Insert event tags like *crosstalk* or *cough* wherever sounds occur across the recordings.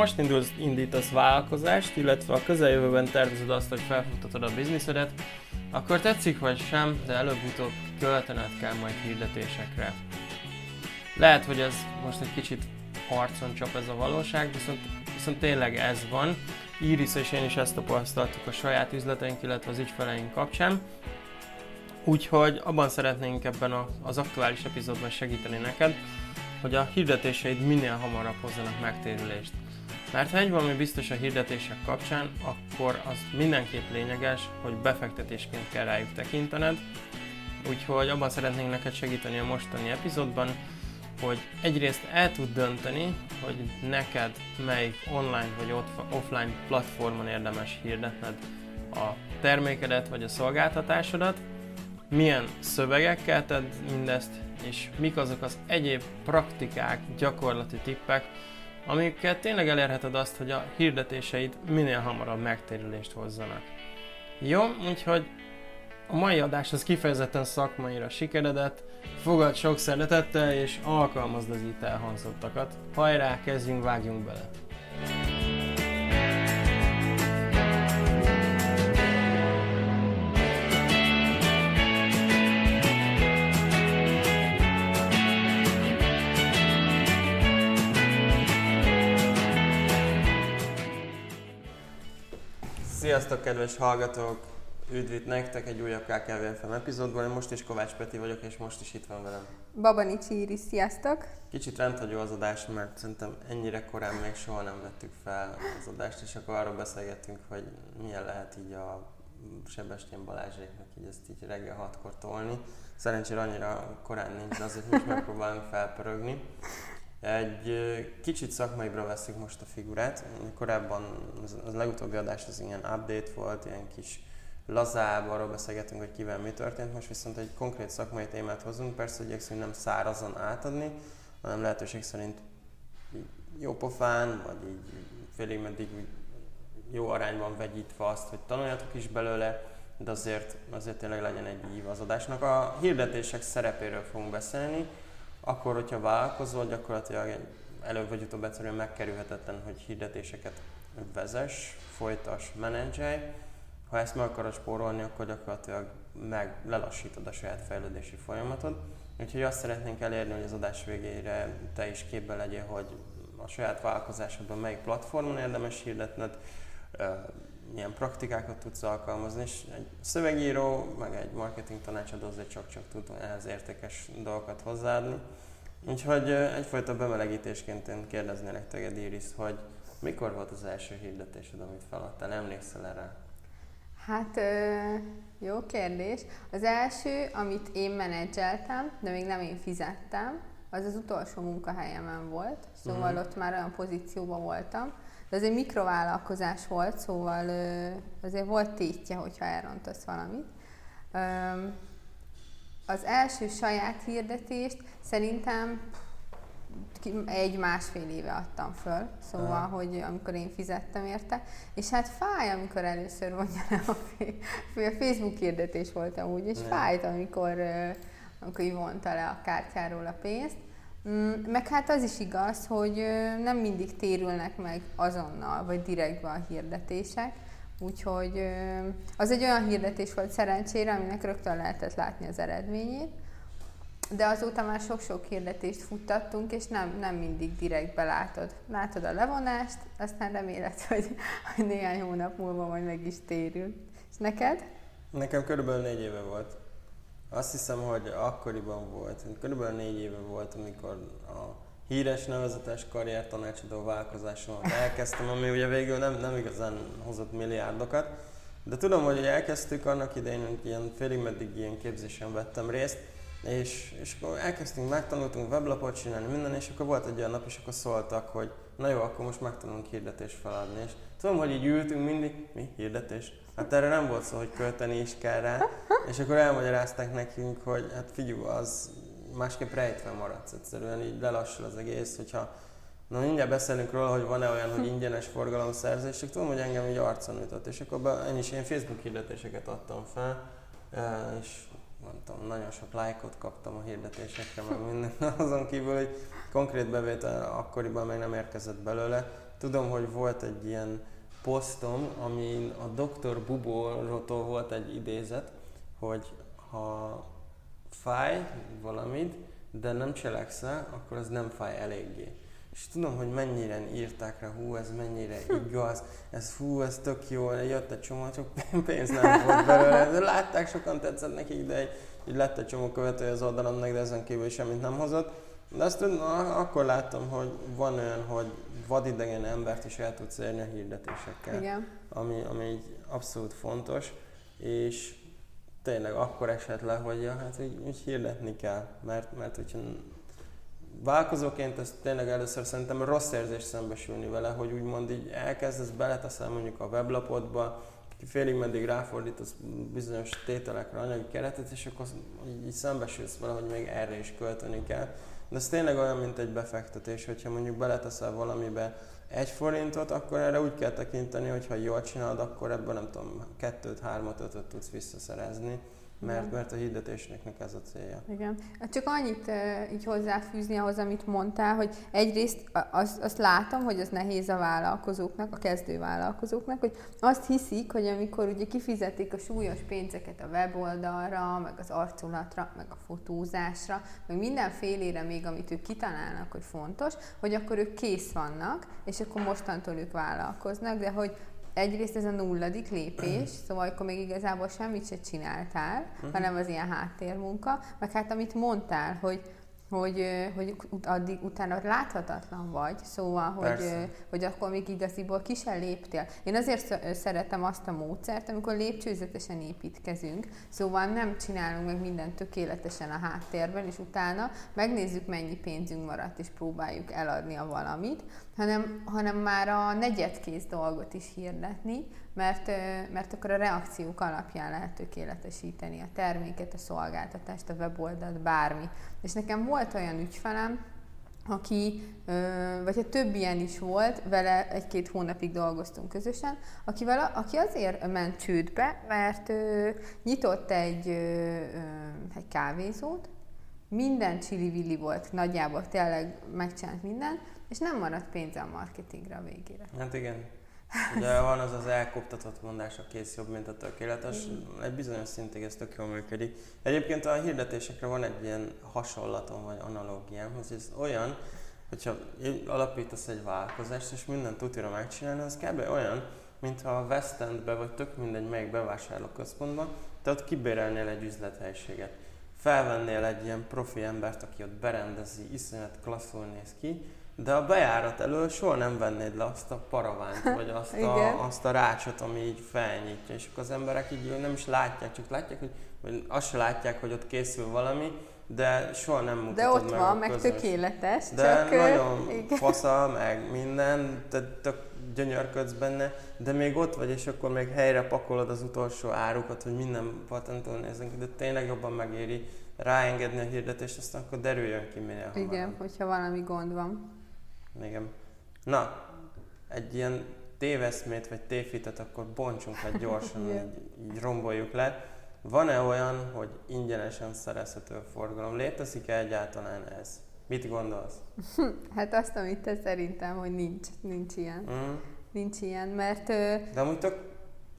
most indulsz, indítasz vállalkozást, illetve a közeljövőben tervezed azt, hogy felfutatod a bizniszedet, akkor tetszik vagy sem, de előbb-utóbb költened kell majd hirdetésekre. Lehet, hogy ez most egy kicsit arcon csap ez a valóság, viszont, viszont tényleg ez van. Iris és én is ezt tapasztaltuk a saját üzleteink, illetve az ügyfeleink kapcsán. Úgyhogy abban szeretnénk ebben az aktuális epizódban segíteni neked, hogy a hirdetéseid minél hamarabb hozzanak megtérülést. Mert ha egy valami biztos a hirdetések kapcsán, akkor az mindenképp lényeges, hogy befektetésként kell rájuk tekintened. Úgyhogy abban szeretnénk neked segíteni a mostani epizódban, hogy egyrészt el tud dönteni, hogy neked melyik online vagy offline platformon érdemes hirdetned a termékedet vagy a szolgáltatásodat, milyen szövegekkel tedd mindezt, és mik azok az egyéb praktikák, gyakorlati tippek, amikkel tényleg elérheted azt, hogy a hirdetéseid minél hamarabb megtérülést hozzanak. Jó, úgyhogy a mai adás az kifejezetten szakmaira sikeredett, fogad sok szeretettel és alkalmazd az itt elhangzottakat. Hajrá, kezdjünk, vágjunk bele! Sziasztok, kedves hallgatók! Üdv itt nektek egy újabb KKVFM epizódban. Én most is Kovács Peti vagyok, és most is itt van velem. Babanics Iris, sziasztok! Kicsit rendhagyó az adás, mert szerintem ennyire korán még soha nem vettük fel az adást, és akkor arról beszélgettünk, hogy milyen lehet így a Sebestyén Balázséknak így ezt így reggel hatkor tolni. Szerencsére annyira korán nincs, de azért is megpróbálunk felpörögni. Egy kicsit szakmaibra veszünk most a figurát. Korábban az, az legutóbbi adás az ilyen update volt, ilyen kis lazább, arról beszélgetünk, hogy kivel mi történt, most viszont egy konkrét szakmai témát hozunk, persze igyekszünk nem szárazon átadni, hanem lehetőség szerint jó pofán, vagy így félig meddig jó arányban vegyítve azt, hogy tanuljatok is belőle, de azért, azért tényleg legyen egy ív az adásnak. A hirdetések szerepéről fogunk beszélni, akkor, hogyha vállalkozol, gyakorlatilag előbb vagy utóbb egyszerűen megkerülhetetlen, hogy hirdetéseket vezess, folytas, menedzselj. Ha ezt meg akarod spórolni, akkor gyakorlatilag meg lelassítod a saját fejlődési folyamatod. Úgyhogy azt szeretnénk elérni, hogy az adás végére te is képbe legyél, hogy a saját vállalkozásodban melyik platformon érdemes hirdetned, milyen praktikákat tudsz alkalmazni, és egy szövegíró, meg egy marketing tanácsadó azért csak-csak tud ehhez értékes dolgokat hozzáadni. Úgyhogy egyfajta bemelegítésként én kérdeznélek téged, Iris, hogy mikor volt az első hirdetésed, amit feladtál? Emlékszel erre? Hát jó kérdés. Az első, amit én menedzseltem, de még nem én fizettem, az az utolsó munkahelyemen volt, szóval uh-huh. ott már olyan pozícióban voltam, de ez egy mikrovállalkozás volt, szóval azért volt tétje, hogyha elrontasz valamit. Az első saját hirdetést szerintem egy-másfél éve adtam föl, szóval, Aha. hogy amikor én fizettem érte, és hát fáj, amikor először mondja le a Facebook hirdetés volt amúgy, és ne. fájt, amikor, amikor így vonta le a kártyáról a pénzt, meg hát az is igaz, hogy nem mindig térülnek meg azonnal, vagy direktbe a hirdetések, úgyhogy az egy olyan hirdetés volt szerencsére, aminek rögtön lehetett látni az eredményét, de azóta már sok-sok hirdetést futtattunk, és nem, nem mindig direktbe látod. Látod a levonást, aztán reméled, *laughs* hogy, hogy néhány hónap múlva majd meg is térül. És neked? Nekem körülbelül négy éve volt. Azt hiszem, hogy akkoriban volt, körülbelül négy éve volt, amikor a híres nevezetes karriertanácsadó vállalkozásomat elkezdtem, ami ugye végül nem, nem igazán hozott milliárdokat, de tudom, hogy elkezdtük annak idején, hogy ilyen félig meddig ilyen képzésen vettem részt, és, és akkor elkezdtünk, megtanultunk weblapot csinálni, minden, és akkor volt egy olyan nap, és akkor szóltak, hogy na jó, akkor most megtanulunk hirdetést feladni. És tudom, hogy így ültünk mindig, mi? Hirdetés? Hát erre nem volt szó, hogy költeni is kell rá, és akkor elmagyarázták nekünk, hogy hát figyú, az másképp rejtve maradsz egyszerűen, így lelassul az egész, hogyha Na mindjárt beszélünk róla, hogy van-e olyan, hogy ingyenes forgalomszerzés, csak tudom, hogy engem így arcon ütött, és akkor be, én is ilyen Facebook hirdetéseket adtam fel, és mondtam, nagyon sok lájkot kaptam a hirdetésekre, meg minden. *laughs* Azon kívül, hogy konkrét bevétel akkoriban még nem érkezett belőle, tudom, hogy volt egy ilyen posztom, amin a Dr. Buborotól volt egy idézet, hogy ha fáj valamit, de nem cselekszel, akkor az nem fáj eléggé. És tudom, hogy mennyire írták rá, hú, ez mennyire igaz, ez hú, ez tök jó, jött egy csomó, csak *laughs* pénz nem volt belőle. De látták, sokan tetszett nekik, de egy, így lett egy csomó követője az oldalomnak, de ezen kívül semmit nem hozott. De azt akkor láttam, hogy van olyan, hogy vadidegen embert is el tudsz érni a hirdetésekkel. Igen. Ami, ami így abszolút fontos, és tényleg akkor esett le, hogy ja, hát így, így hirdetni kell, mert, mert hogyha vállalkozóként ez tényleg először szerintem rossz érzés szembesülni vele, hogy úgymond így elkezdesz, beleteszel mondjuk a weblapodba, félig meddig ráfordítasz bizonyos tételekre anyagi keretet, és akkor így, így szembesülsz vele, hogy még erre is költeni kell. De ez tényleg olyan, mint egy befektetés, hogyha mondjuk beleteszel valamibe egy forintot, akkor erre úgy kell tekinteni, hogy ha jól csinálod, akkor ebből nem tudom, kettőt, hármat, ötöt tudsz visszaszerezni mert, mert a hirdetésnek ez a célja. Igen. Csak annyit uh, így hozzáfűzni ahhoz, amit mondtál, hogy egyrészt azt, azt látom, hogy az nehéz a vállalkozóknak, a kezdő vállalkozóknak, hogy azt hiszik, hogy amikor ugye kifizetik a súlyos pénzeket a weboldalra, meg az arculatra, meg a fotózásra, meg mindenfélére még, amit ők kitalálnak, hogy fontos, hogy akkor ők kész vannak, és akkor mostantól ők vállalkoznak, de hogy egyrészt ez a nulladik lépés, *clears throat* szóval akkor még igazából semmit se csináltál, uh-huh. hanem az ilyen háttérmunka, meg hát amit mondtál, hogy hogy, hogy addig utána láthatatlan vagy, szóval, hogy, hogy akkor még igaziból ki sem léptél. Én azért szeretem azt a módszert, amikor lépcsőzetesen építkezünk, szóval nem csinálunk meg mindent tökéletesen a háttérben, és utána megnézzük, mennyi pénzünk maradt, és próbáljuk eladni a valamit, hanem, hanem már a negyedkész dolgot is hirdetni, mert, mert akkor a reakciók alapján lehet tökéletesíteni a terméket, a szolgáltatást, a weboldalt, bármi. És nekem volt olyan ügyfelem, aki, vagy hát több ilyen is volt, vele egy-két hónapig dolgoztunk közösen, akivel, aki azért ment csődbe, mert nyitott egy, egy kávézót, minden csili-villi volt, nagyjából tényleg megcsinált minden, és nem maradt pénze a marketingre a végére. Hát igen, Ugye van az az elkoptatott mondás, a kész jobb, mint a tökéletes. Egy bizonyos szintig ez tök jól működik. Egyébként a hirdetésekre van egy ilyen hasonlatom, vagy analógiám, hogy ez olyan, hogyha alapítasz egy vállalkozást, és mindent tutira megcsinálni, az kb. olyan, mintha a West Endbe, vagy tök mindegy melyik bevásárlóközpontban, te ott kibérelnél egy üzlethelyiséget. Felvennél egy ilyen profi embert, aki ott berendezi, iszonyat klasszul néz ki, de a bejárat elől soha nem vennéd le azt a paraványt, vagy azt a, *laughs* azt a rácsot, ami így felnyitja, és akkor az emberek így nem is látják, csak látják, hogy, vagy azt se látják, hogy ott készül valami, de soha nem mutatod De ott meg van, meg közös. tökéletes. De csak nagyon *laughs* igen. fasza, meg minden, te tök gyönyörködsz benne, de még ott vagy, és akkor még helyre pakolod az utolsó árukat, hogy minden patentól nézzünk, de tényleg jobban megéri ráengedni a hirdetést, aztán akkor derüljön ki minél hamarabb. Igen, hogyha valami gond van. Igen. Na, egy ilyen téveszmét vagy tévhitet akkor bontsunk le gyorsan, így, így romboljuk le. Van-e olyan, hogy ingyenesen szerezhető forgalom? Létezik-e egyáltalán ez? Mit gondolsz? *laughs* hát azt, amit te szerintem, hogy nincs, nincs ilyen. Mm. Nincs ilyen, mert... De amúgy tök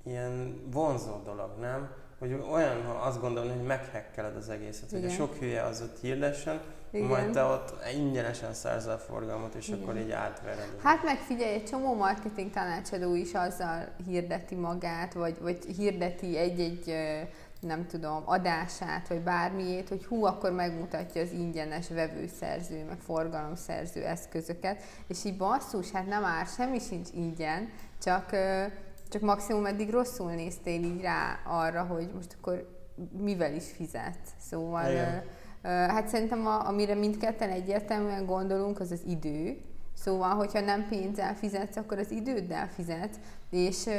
ilyen vonzó dolog, nem? Hogy olyan, ha azt gondolom, hogy meghekkeled az egészet, Igen. hogy a sok hülye az ott hirdessen, igen. Majd te ott ingyenesen szerzel forgalmat, és Igen. akkor így átvered. Hát megfigyelj, egy csomó marketing tanácsadó is azzal hirdeti magát, vagy, vagy hirdeti egy-egy nem tudom, adását, vagy bármiét, hogy hú, akkor megmutatja az ingyenes vevőszerző, meg forgalomszerző eszközöket, és így basszus, hát nem már, semmi sincs ingyen, csak, csak maximum eddig rosszul néztél így rá arra, hogy most akkor mivel is fizet. Szóval Igen Hát szerintem, a, amire mindketten egyértelműen gondolunk, az az idő. Szóval, hogyha nem pénzzel fizetsz, akkor az időddel fizetsz. És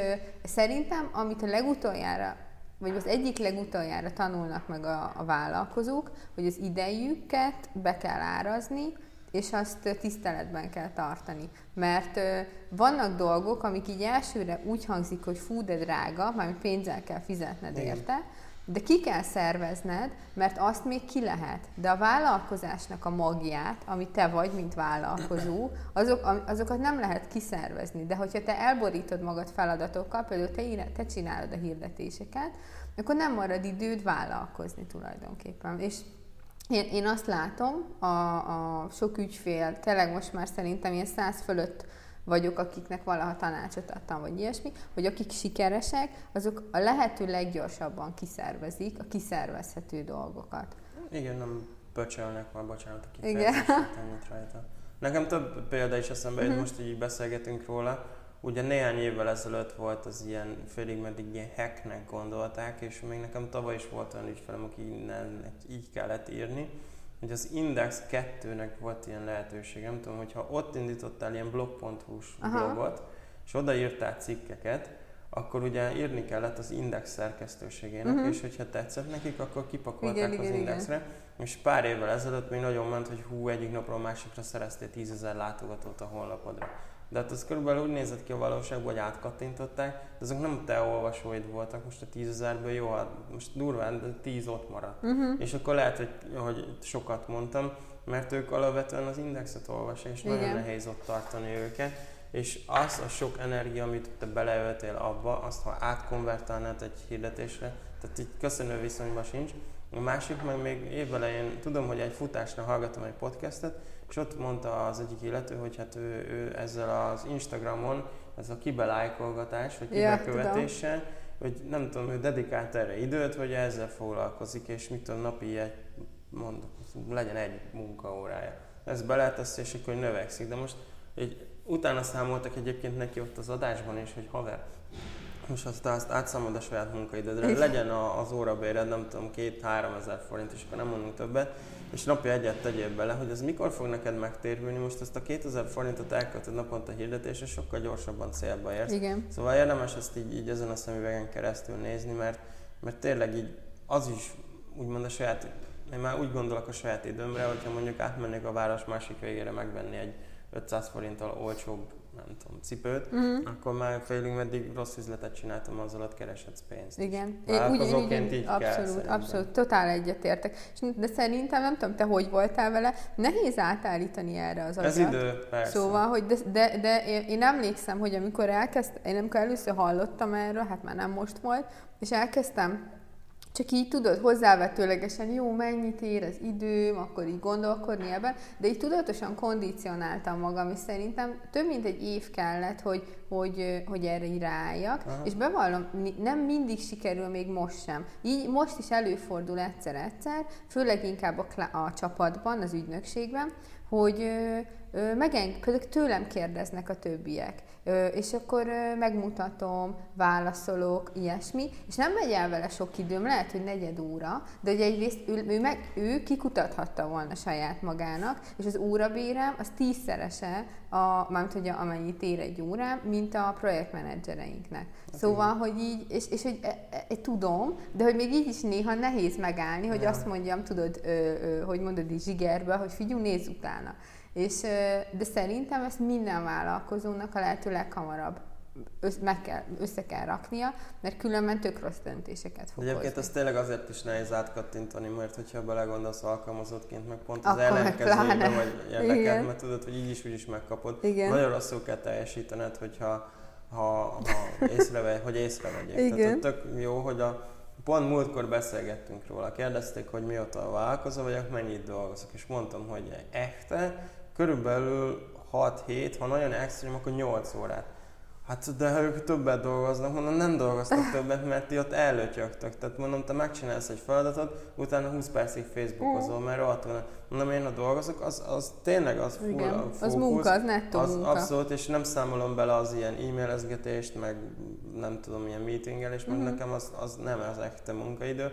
szerintem, amit a legutoljára vagy az egyik legutoljára tanulnak meg a, a vállalkozók, hogy az idejüket be kell árazni, és azt tiszteletben kell tartani. Mert ö, vannak dolgok, amik így elsőre úgy hangzik, hogy fú, de drága, mert pénzzel kell fizetned Igen. érte, de ki kell szervezned, mert azt még ki lehet. De a vállalkozásnak a magját, ami te vagy, mint vállalkozó, azok, azokat nem lehet kiszervezni. De hogyha te elborítod magad feladatokkal, például te, te csinálod a hirdetéseket, akkor nem marad időd vállalkozni tulajdonképpen. És én, én azt látom, a, a sok ügyfél, tényleg most már szerintem ilyen száz fölött vagyok, akiknek valaha tanácsot adtam, vagy ilyesmi, hogy akik sikeresek, azok a lehető leggyorsabban kiszervezik a kiszervezhető dolgokat. Igen, nem pöcsölnek már, bocsánat, a kifejezést rajta. Nekem több példa is eszembe jut, uh-huh. most így beszélgetünk róla. Ugye néhány évvel ezelőtt volt az ilyen, félig meddig ilyen hacknek gondolták, és még nekem tavaly is volt olyan ügyfelem, aki innen így kellett írni, hogy az Index 2-nek volt ilyen lehetőség, nem tudom, hogyha ott indítottál ilyen blog.hu-s blogot, és odaírtál cikkeket, akkor ugye írni kellett az Index szerkesztőségének, uh-huh. és hogyha tetszett nekik, akkor kipakolták igen, az igen, Indexre. Igen. És pár évvel ezelőtt még nagyon ment, hogy hú, egyik napról másikra szereztél tízezer látogatót a honlapodra. De hát az körülbelül úgy nézett ki a valóságban, hogy átkattintották, de azok nem te olvasóid voltak, most a tízezerből jó, hát most durván, de tíz ott maradt. Uh-huh. És akkor lehet, hogy, hogy sokat mondtam, mert ők alapvetően az indexet olvassák, és Igen. nagyon nehéz ott tartani őket. És az a sok energia, amit te beleöltél abba, azt ha átkonvertálnád egy hirdetésre, tehát így köszönő viszonyban sincs. A másik meg még évelején, tudom, hogy egy futásra hallgatom egy podcastet, és ott mondta az egyik illető, hogy hát ő, ő ezzel az Instagramon, ez a kibelájkolgatás, vagy kibekövetéssel, ja, hogy nem tudom, ő dedikált erre időt, vagy ezzel foglalkozik, és mit tudom, napi egy, mondok, legyen egy munkaórája. Ez beletesz, és akkor növekszik. De most egy, utána számoltak egyébként neki ott az adásban is, hogy haver, most azt, azt átszámolod a saját munkaidődre, legyen a, az órabéred, nem tudom, két-három ezer forint, és akkor nem mondunk többet, és napi egyet tegyél bele, hogy ez mikor fog neked megtérülni, most ezt a 2000 forintot elköltöd naponta hirdetésre, sokkal gyorsabban célba érsz. Igen. Szóval érdemes ezt így, így ezen a szemüvegen keresztül nézni, mert, mert tényleg így az is úgymond a saját, én már úgy gondolok a saját időmre, hogyha mondjuk átmennék a város másik végére megvenni egy 500 forinttal olcsóbb nem tudom, cipőt, uh-huh. akkor már félig meddig rossz üzletet csináltam, azzal ott kereshetsz pénzt. Igen. Én úgy, így, így abszolút, kell, abszolút, totál egyetértek. De szerintem, nem tudom, te hogy voltál vele, nehéz átállítani erre az agyat. Ez idő, persze. Szóval, hogy de, de, de én, én emlékszem, hogy amikor elkezdtem, én amikor először hallottam erről, hát már nem most volt, és elkezdtem csak így tudod, hozzávetőlegesen jó, mennyit ér az időm, akkor így gondolkodni ebben, de így tudatosan kondicionáltam magam, és szerintem több mint egy év kellett, hogy, hogy, hogy erre Aha. és bevallom, nem mindig sikerül még most sem. Így most is előfordul egyszer-egyszer, főleg inkább a, a csapatban, az ügynökségben, hogy megeng- tőlem kérdeznek a többiek, és akkor megmutatom, válaszolok, ilyesmi, és nem megy el vele sok időm, lehet, hogy negyed óra, de ugye egyrészt ő, ő, meg, ő kikutathatta volna saját magának, és az órabérem az tízszerese, a, mármint hogy amennyit ér egy órám, mint a projektmenedzsereinknek. Okay. Szóval, hogy így, és, és hogy e, e, e, tudom, de hogy még így is néha nehéz megállni, hogy ja. azt mondjam, tudod, ö, ö, hogy mondod így zsigerbe, hogy figyú, nézz utána. És, de szerintem ezt minden vállalkozónak a lehető leghamarabb össze, meg kell, össze kell raknia, mert különben tök rossz döntéseket fog Egyébként ez tényleg azért is nehéz átkattintani, mert hogyha belegondolsz alkalmazottként, meg pont az ellenkezőjében vagy érdekelt, mert tudod, hogy így is úgy is megkapod. Igen. Nagyon rosszul kell teljesítened, hogyha ha, ha észrevegy, hogy észrevegyék. Igen. Tehát tök jó, hogy a, pont múltkor beszélgettünk róla, kérdezték, hogy mióta vállalkozó vagyok, mennyit dolgozok, és mondtam, hogy echte, körülbelül 6-7, ha nagyon extrém, akkor 8 órát. Hát de ha ők többet dolgoznak, mondom, nem dolgoztak *laughs* többet, mert ti ott előtyögtök. Tehát mondom, te megcsinálsz egy feladatot, utána 20 percig Facebookozol, mert rohadt van. Mondom, én a dolgozok, az, az tényleg az full Igen, fókusz, az munka, az nettó az munka. Abszolút, és nem számolom bele az ilyen e-mailezgetést, meg nem tudom, ilyen meetingelést, mert uh-huh. nekem az, az nem az echte munkaidő,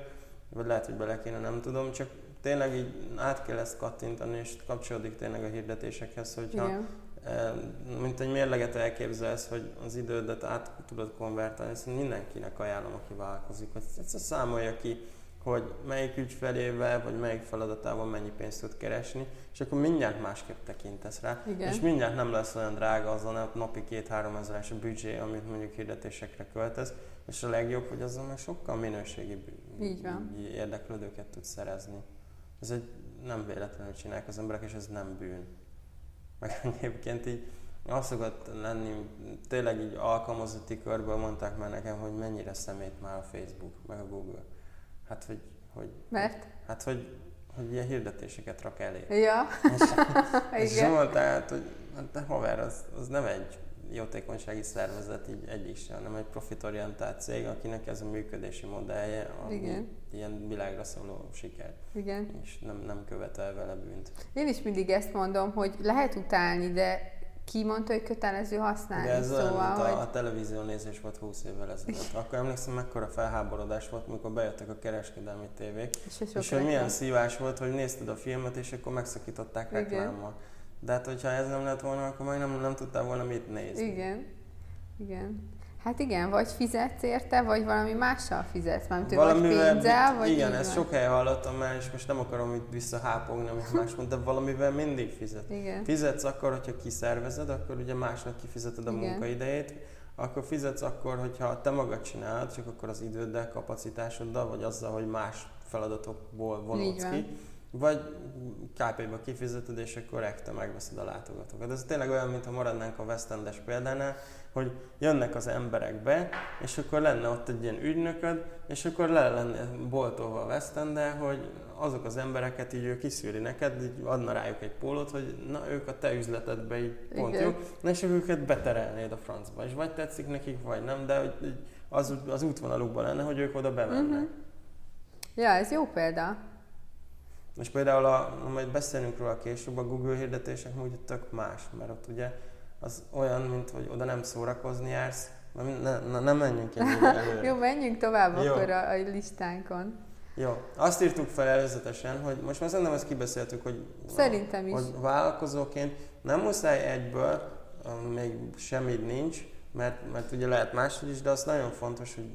vagy lehet, hogy bele kéne, nem tudom, csak tényleg így át kell ezt kattintani, és kapcsolódik tényleg a hirdetésekhez, hogyha Igen. E, mint egy mérleget elképzelsz, hogy az idődet át tudod konvertálni, ezt mindenkinek ajánlom, aki vállalkozik, hogy egyszer számolja ki, hogy melyik ügyfelével, vagy melyik feladatával mennyi pénzt tud keresni, és akkor mindjárt másképp tekintesz rá. Igen. És mindjárt nem lesz olyan drága az a napi két-három ezeres büdzsé, amit mondjuk hirdetésekre költesz, és a legjobb, hogy azon meg sokkal minőségi érdeklődőket tudsz szerezni. Ez egy nem véletlenül csinálják az emberek, és ez nem bűn. Meg *laughs* egyébként így azt szokott lenni, tényleg így alkalmazotti körből mondták már nekem, hogy mennyire szemét már a Facebook, meg a Google. Hát, hogy... hogy Mert? Hát, hogy, hogy ilyen hirdetéseket rak elé. Ja. És, *laughs* és mondták, hogy hát haver, az, az nem egy jótékonysági szervezet így egyik sem, hanem egy profitorientált cég, akinek ez a működési modellje, ami Igen. ilyen világra szóló siker. Igen. És nem, nem követel vele bűnt. Én is mindig ezt mondom, hogy lehet utálni, de ki mondta, hogy kötelező használni? De ez szóval, olyan, hogy... a, a televízió nézés volt 20 évvel ezelőtt. Akkor emlékszem, mekkora felháborodás volt, amikor bejöttek a kereskedelmi tévék. És, és hogy milyen szívás volt, hogy nézted a filmet, és akkor megszakították reklámmal. De hát, hogyha ez nem lett volna, akkor majd nem, nem tudtál volna mit nézni. Igen. Igen. Hát igen, vagy fizetsz érte, vagy valami mással fizetsz, mert vagy pénzzel, vagy Igen, ezt sok helyen hallottam már, és most nem akarom itt visszahápogni, amit más mond, de valamivel mindig fizet. Igen. Fizetsz akkor, hogyha kiszervezed, akkor ugye másnak kifizeted a igen. munkaidejét, akkor fizetsz akkor, hogyha te magad csinálod, csak akkor az időddel, kapacitásoddal, vagy azzal, hogy más feladatokból vonulsz ki vagy KP-ba kifizeted, és akkor ekte megveszed a látogatókat. Ez tényleg olyan, mintha maradnánk a West Endes példánál, hogy jönnek az emberek be, és akkor lenne ott egy ilyen ügynököd, és akkor le lenne boltolva a West end hogy azok az embereket így ő kiszűri neked, így adna rájuk egy pólót, hogy na ők a te üzletedbe így pont Igen. jó, na és őket beterelnéd a francba, és vagy tetszik nekik, vagy nem, de hogy az, az útvonalukban lenne, hogy ők oda bemennek. Uh-huh. Ja, ez jó példa. És például, a, majd beszélünk róla később, a Google hirdetések úgy tök más, mert ott ugye az olyan, mint hogy oda nem szórakozni jársz, ne, na, nem menjünk *laughs* előre. Jó, menjünk tovább Jó. akkor a, a listánkon. Jó, azt írtuk fel előzetesen, hogy most már szerintem ezt kibeszéltük, hogy, Szerintem is. hogy vállalkozóként nem muszáj egyből, még semmit nincs, mert, mert ugye lehet máshogy is, de az nagyon fontos, hogy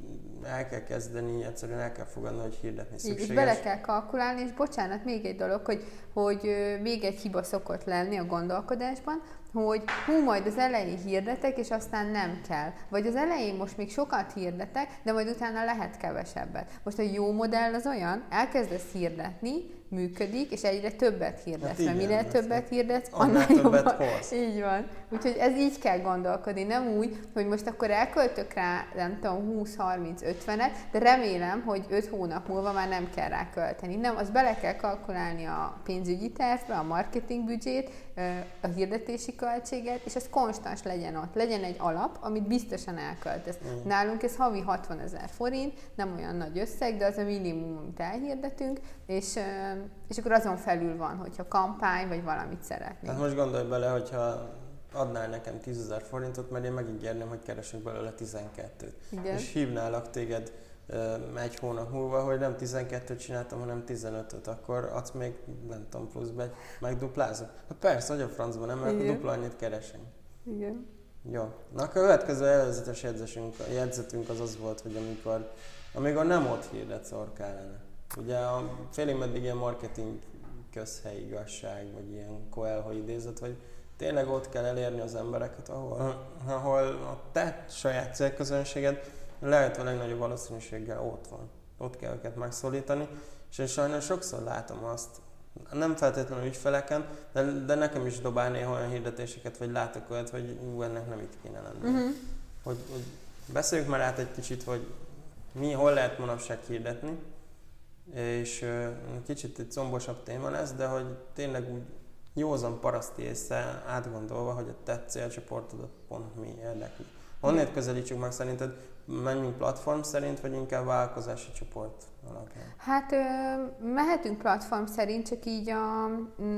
el kell kezdeni, egyszerűen el kell fogadni, hogy hirdetni szükséges. Így, bele kell kalkulálni, és bocsánat, még egy dolog, hogy, hogy még egy hiba szokott lenni a gondolkodásban, hogy hú, majd az elején hirdetek, és aztán nem kell. Vagy az elején most még sokat hirdetek, de majd utána lehet kevesebbet. Most a jó modell az olyan, elkezdesz hirdetni, működik, és egyre többet hirdesz. Hát mert minél többet hirdetsz, annál, annál többet hoz. Így van. Úgyhogy ez így kell gondolkodni, nem úgy, hogy most akkor elköltök rá, nem tudom, 20-30-50-et, de remélem, hogy 5 hónap múlva már nem kell rá költeni. Nem, az bele kell kalkulálni a pénzügyi tervbe, a marketing büdzsét, a hirdetési költséget, és ez konstans legyen ott. Legyen egy alap, amit biztosan elköltesz. Mm. Nálunk ez havi 60 ezer forint, nem olyan nagy összeg, de az a minimum, amit elhirdetünk, és, és akkor azon felül van, hogyha kampány, vagy valamit szeretnél. Hát most gondolj bele, hogyha adnál nekem 10 ezer forintot, mert én megígérném, hogy keresek belőle 12-t. Igen. És hívnálak téged egy hónap múlva, hogy nem 12-t csináltam, hanem 15-öt, akkor adsz még, nem tudom, pluszba egy, megduplázok. Hát persze, hogy a francban nem, mert Igen. akkor dupla annyit keresünk. Igen. Jó. Na a következő előzetes jegyzetünk, jegyzetünk az az volt, hogy amikor, amikor nem ott hirdetsz orkálene. Ugye a félig meddig ilyen marketing közhely igazság, vagy ilyen Coelho idézet, hogy tényleg ott kell elérni az embereket, ahol, ahol a te saját célközönséged lehet a legnagyobb valószínűséggel ott van. Ott kell őket megszólítani, és én sajnos sokszor látom azt, nem feltétlenül ügyfeleken, de, de nekem is dobál néha olyan hirdetéseket, vagy látok olyat, hogy ú, ennek nem itt kéne lenni. Uh-huh. Hogy, hogy beszéljük már át egy kicsit, hogy mi, hol lehet manapság hirdetni, és uh, kicsit egy combosabb téma lesz, de hogy tényleg úgy józan paraszti észre átgondolva, hogy a te célcsoportodat pont mi érdekli. Honnét közelítsük meg szerinted? Menjünk platform szerint, vagy inkább vállalkozási csoport alapján? Hát mehetünk platform szerint, csak így a,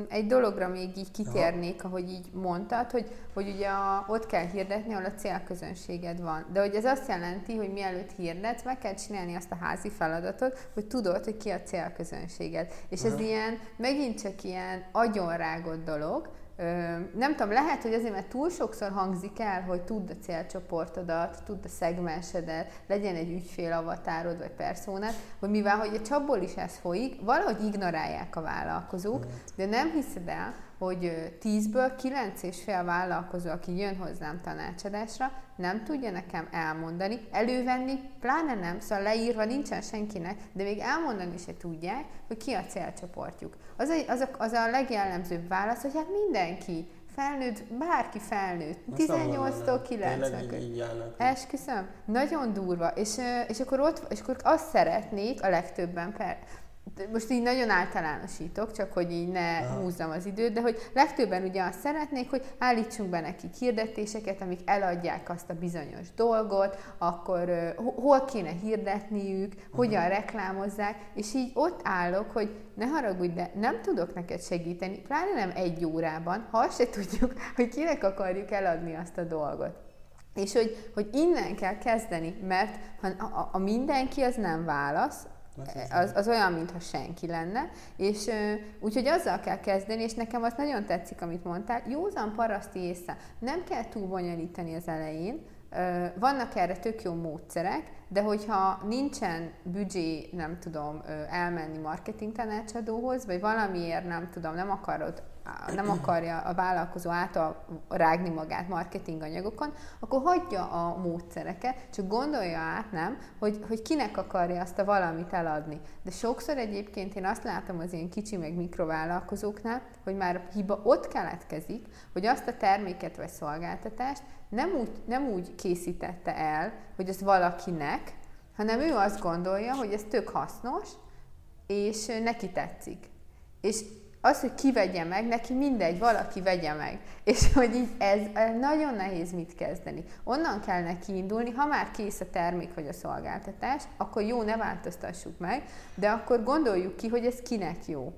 egy dologra még így kitérnék, Aha. ahogy így mondtad, hogy, hogy ugye a, ott kell hirdetni, ahol a célközönséged van. De hogy ez azt jelenti, hogy mielőtt hirdetsz, meg kell csinálni azt a házi feladatot, hogy tudod, hogy ki a célközönséged. És Aha. ez ilyen, megint csak ilyen agyonrágott dolog, nem tudom, lehet, hogy azért, mert túl sokszor hangzik el, hogy tudd a célcsoportodat, tudd a szegmensedet, legyen egy ügyfélavatárod vagy perszónát, hogy mivel, hogy a csapból is ez folyik, valahogy ignorálják a vállalkozók, de nem hiszed el, hogy tízből kilenc és fél vállalkozó, aki jön hozzám tanácsadásra, nem tudja nekem elmondani, elővenni, pláne nem, szóval leírva nincsen senkinek, de még elmondani se tudják, hogy ki a célcsoportjuk. Az a, az a, az a legjellemzőbb válasz, hogy hát mindenki, felnőtt, bárki felnőtt, 18-tól 90 Esküszöm, nagyon durva, és, és, akkor ott, és akkor azt szeretnék a legtöbben, per, most így nagyon általánosítok, csak hogy így ne Aha. húzzam az időt, de hogy legtöbben ugye azt szeretnék, hogy állítsunk be nekik hirdetéseket, amik eladják azt a bizonyos dolgot, akkor hol kéne hirdetniük, hogyan Aha. reklámozzák, és így ott állok, hogy ne haragudj, de nem tudok neked segíteni, pláne nem egy órában, ha azt se tudjuk, hogy kinek akarjuk eladni azt a dolgot. És hogy, hogy innen kell kezdeni, mert ha a, a mindenki az nem válasz, az, az olyan, mintha senki lenne, és úgyhogy azzal kell kezdeni, és nekem az nagyon tetszik, amit mondtál, józan paraszti észre, nem kell túl bonyolítani az elején, vannak erre tök jó módszerek, de hogyha nincsen büdzsé, nem tudom, elmenni marketing tanácsadóhoz, vagy valamiért nem tudom, nem akarod nem akarja a vállalkozó által rágni magát marketing anyagokon, akkor hagyja a módszereket, csak gondolja át, nem, hogy, hogy kinek akarja azt a valamit eladni. De sokszor egyébként én azt látom az ilyen kicsi meg mikrovállalkozóknál, hogy már a hiba ott keletkezik, hogy azt a terméket vagy szolgáltatást nem úgy, nem úgy készítette el, hogy ez valakinek, hanem ő azt gondolja, hogy ez tök hasznos, és neki tetszik. És az, hogy ki vegye meg, neki mindegy, valaki vegye meg. És *laughs* hogy így ez nagyon nehéz mit kezdeni. Onnan kell neki indulni, ha már kész a termék vagy a szolgáltatás, akkor jó, ne változtassuk meg, de akkor gondoljuk ki, hogy ez kinek jó.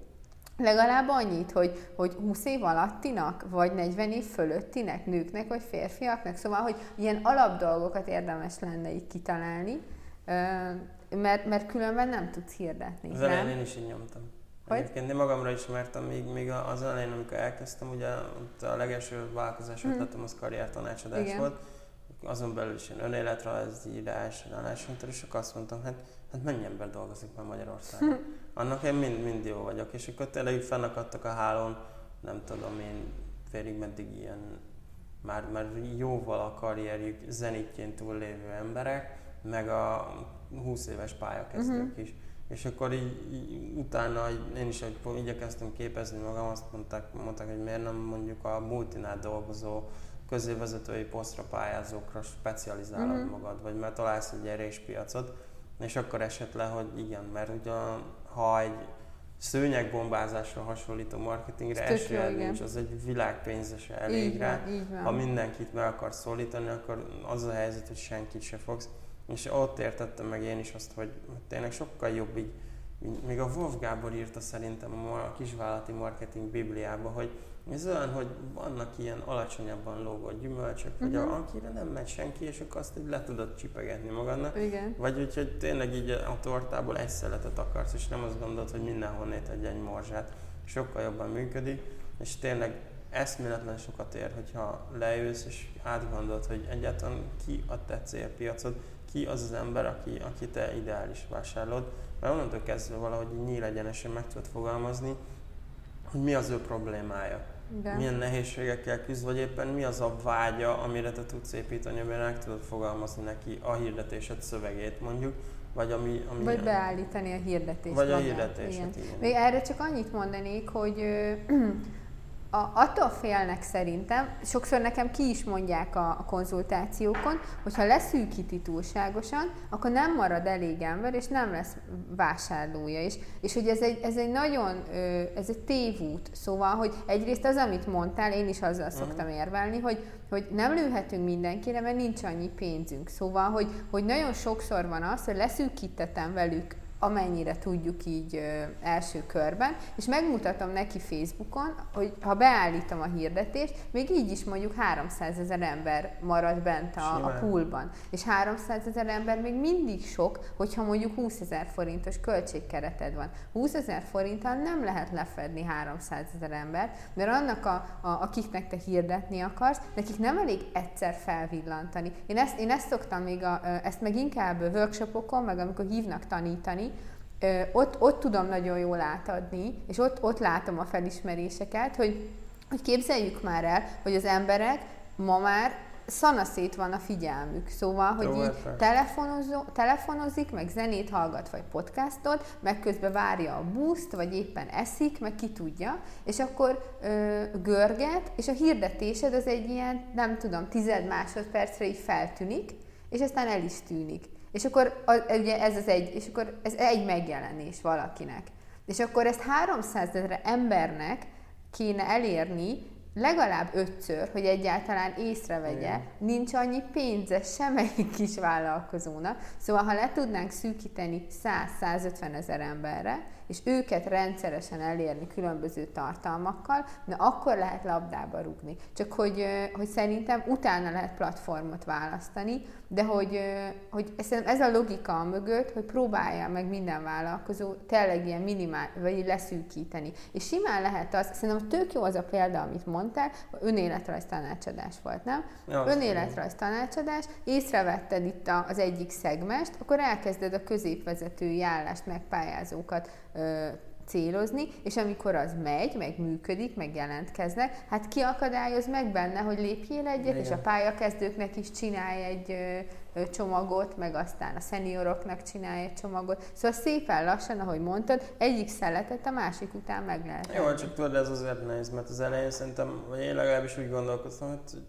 Legalább annyit, hogy, hogy 20 év alattinak, vagy 40 év fölöttinek, nőknek, vagy férfiaknak. Szóval, hogy ilyen alapdolgokat érdemes lenne így kitalálni, mert, mert különben nem tudsz hirdetni. Az elején én is így nyomtam. Hogy? Egyébként én magamra ismertem, még, még az elején, amikor elkezdtem, ugye a legelső vállalkozás hmm. ötletem az karriertanácsadás Igen. volt, azon belül is ilyen önéletrajz, írás, állásmentor, és akkor azt mondtam, hát, hát mennyi ember dolgozik már Magyarországon. Hm. *laughs* Annak én mind, mind jó vagyok, és akkor tényleg fennakadtak a hálón, nem tudom én, félig meddig ilyen már, már jóval a karrierjük zenitjén túl lévő emberek, meg a 20 éves pályakezdők uh-huh. is és akkor így, így utána én is hogy igyekeztem képezni magam, azt mondták, mondták, hogy miért nem mondjuk a multinál dolgozó középvezetői posztra pályázókra specializálod mm-hmm. magad, vagy mert találsz egy eréspiacot, és akkor esett le, hogy igen, mert ugye ha egy szőnyegbombázásra hasonlító marketingre esélye nincs, az egy világpénzese elég rá. Ha mindenkit meg akar szólítani, akkor az a helyzet, hogy senkit se fogsz és ott értettem meg én is azt, hogy tényleg sokkal jobb így, még a Wolf Gábor írta szerintem a kisvállalati marketing bibliába, hogy ez olyan, hogy vannak ilyen alacsonyabban lógó gyümölcsök, uh-huh. hogy a, mhm. akire nem megy senki, és akkor azt így le tudod csipegetni magadnak. Igen. Vagy úgy, hogy tényleg így a tortából egy szeletet akarsz, és nem azt gondolod, hogy mindenhol egy egy morzsát. Sokkal jobban működik, és tényleg eszméletlen sokat ér, hogyha leülsz és átgondolod, hogy egyáltalán ki a te célpiacod, ki az az ember, aki, aki te ideális vásárlod, mert onnantól kezdve valahogy nyílegyenesen meg tudod fogalmazni, hogy mi az ő problémája. De. Milyen nehézségekkel küzd, vagy éppen mi az a vágya, amire te tudsz építeni, amire meg tudod fogalmazni neki a hirdetésed szövegét mondjuk, vagy ami... ami vagy beállítani a hirdetést. Vagy magát. a hirdetést, igen. igen. Még erre csak annyit mondanék, hogy *clears throat* a, attól félnek szerintem, sokszor nekem ki is mondják a, a konzultációkon, hogyha leszűkíti túlságosan, akkor nem marad elég ember, és nem lesz vásárlója is. És hogy ez egy, ez egy nagyon, ez egy tévút. Szóval, hogy egyrészt az, amit mondtál, én is azzal uh-huh. szoktam érvelni, hogy, hogy nem lőhetünk mindenkire, mert nincs annyi pénzünk. Szóval, hogy, hogy nagyon sokszor van az, hogy leszűkítetem velük amennyire tudjuk így első körben, és megmutatom neki Facebookon, hogy ha beállítom a hirdetést, még így is mondjuk 300 ezer ember marad bent a, a poolban. És 300 ezer ember még mindig sok, hogyha mondjuk 20 ezer forintos költségkereted van. 20 ezer forinttal nem lehet lefedni 300 ezer embert, mert annak, a, a, akiknek te hirdetni akarsz, nekik nem elég egyszer felvillantani. Én ezt, én ezt szoktam még, a, ezt meg inkább workshopokon, meg amikor hívnak tanítani, ott, ott tudom nagyon jól átadni, és ott, ott látom a felismeréseket, hogy, hogy képzeljük már el, hogy az emberek ma már szanaszét van a figyelmük. Szóval, hogy Jó, így telefonozik, meg zenét hallgat, vagy podcastot, meg közben várja a buszt, vagy éppen eszik, meg ki tudja, és akkor ö, görget, és a hirdetésed az egy ilyen, nem tudom, tized másodpercre így feltűnik, és aztán el is tűnik. És akkor ugye ez az egy, és akkor ez egy megjelenés valakinek. És akkor ezt 300 ezer embernek kéne elérni, legalább ötször, hogy egyáltalán észrevegye, Igen. nincs annyi pénze semmelyik kis vállalkozónak. Szóval, ha le tudnánk szűkíteni 100-150 ezer emberre, és őket rendszeresen elérni különböző tartalmakkal, na akkor lehet labdába rugni. Csak hogy, hogy szerintem utána lehet platformot választani, de hogy, hogy ez a logika a mögött, hogy próbálja meg minden vállalkozó tényleg ilyen minimál, vagy leszűkíteni. És simán lehet az, szerintem tök jó az a példa, amit mondtál, önéletrajz tanácsadás volt, nem? Ja, önéletrajz tanácsadás, észrevetted itt az egyik szegmest, akkor elkezded a középvezetői állást megpályázókat célozni, és amikor az megy, meg működik, meg jelentkeznek, hát ki akadályoz meg benne, hogy lépjél egyet, Igen. és a pályakezdőknek is csinálj egy ö, ö, csomagot, meg aztán a szenioroknak csinálj egy csomagot. Szóval szépen lassan, ahogy mondtad, egyik szeletet a másik után meg lehet. Jó, csak tudod, ez azért nehéz, mert az elején szerintem, vagy én legalábbis úgy gondolkoztam, hogy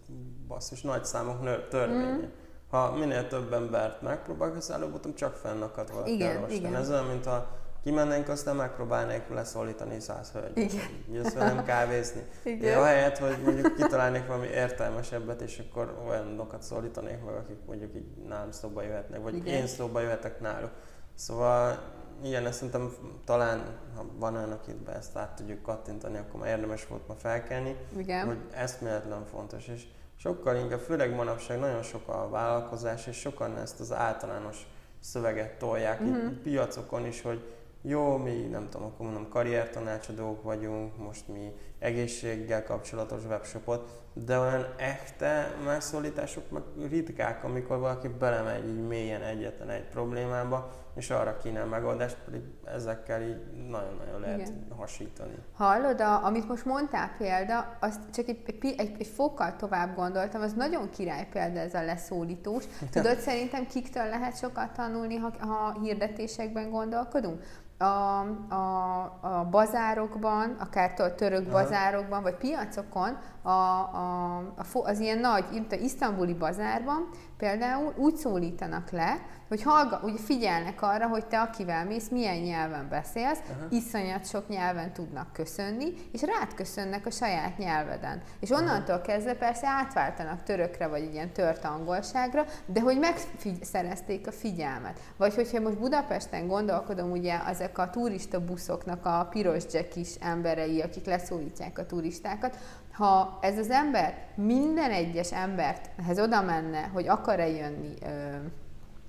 basszus, nagy számok törvénye. Mm. Ha minél több embert megpróbálok, előbb csak fennakad valaki igen, igen. Ez olyan, mint a kimennénk, aztán megpróbálnék leszólítani száz hölgyet. Jössz velem kávézni. Igen. Ahelyett, hogy mondjuk kitalálnék valami értelmesebbet, és akkor olyanokat szólítanék meg, akik mondjuk így nálam szóba jöhetnek, vagy Igen. én szóba jöhetek náluk. Szóval igen, ezt szerintem talán, ha van olyan, akit be ezt át tudjuk kattintani, akkor már érdemes volt ma felkelni, Igen. hogy eszméletlen fontos. És sokkal inkább, főleg manapság nagyon sok a vállalkozás, és sokan ezt az általános szöveget tolják uh-huh. itt piacokon is, hogy jó, mi nem tudom, akkor mondom, karriertanácsadók vagyunk, most mi egészséggel kapcsolatos webshopot, de olyan echte megszólítások meg ritkák, amikor valaki belemegy így mélyen egyetlen egy problémába, és arra kínál megoldást, pedig ezekkel így nagyon-nagyon lehet Igen. hasítani. Hallod, a, amit most mondtál példa, azt csak egy, egy, egy, egy fokkal tovább gondoltam, az nagyon király példa ez a leszólítós. *laughs* Tudod, szerintem kiktől lehet sokat tanulni, ha, ha hirdetésekben gondolkodunk? a, a, a bazárokban, akár a török Aha. Bazárokban, vagy piacokon, a, a, a, az ilyen nagy, itt a isztambuli bazárban például úgy szólítanak le, hogy hallga, úgy figyelnek arra, hogy te akivel mész, milyen nyelven beszélsz, Aha. iszonyat sok nyelven tudnak köszönni, és rád köszönnek a saját nyelveden. És onnantól Aha. kezdve persze átváltanak törökre, vagy egy ilyen tört angolságra, de hogy megszerezték a figyelmet. Vagy hogyha most Budapesten gondolkodom, ugye ezek a turista buszoknak a piros jackis emberei, akik leszólítják a turistákat, ha ez az ember minden egyes emberthez oda menne, hogy akar-e jönni ö,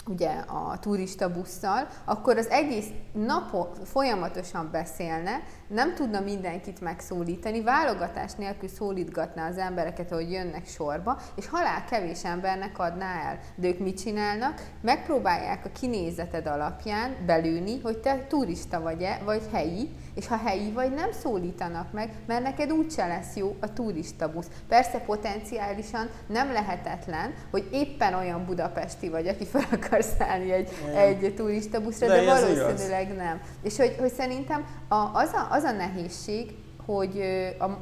ugye a turista busszal, akkor az egész napot folyamatosan beszélne, nem tudna mindenkit megszólítani, válogatás nélkül szólítgatná az embereket, hogy jönnek sorba, és halál kevés embernek adná el. De ők mit csinálnak? Megpróbálják a kinézeted alapján belőni, hogy te turista vagy-e, vagy helyi, és ha helyi vagy, nem szólítanak meg, mert neked úgyse lesz jó a turista busz. Persze potenciálisan nem lehetetlen, hogy éppen olyan budapesti vagy, aki fel akar szállni egy, egy turista buszra, de, de valószínűleg nem. És hogy, hogy szerintem a, az, a, az a nehézség, hogy,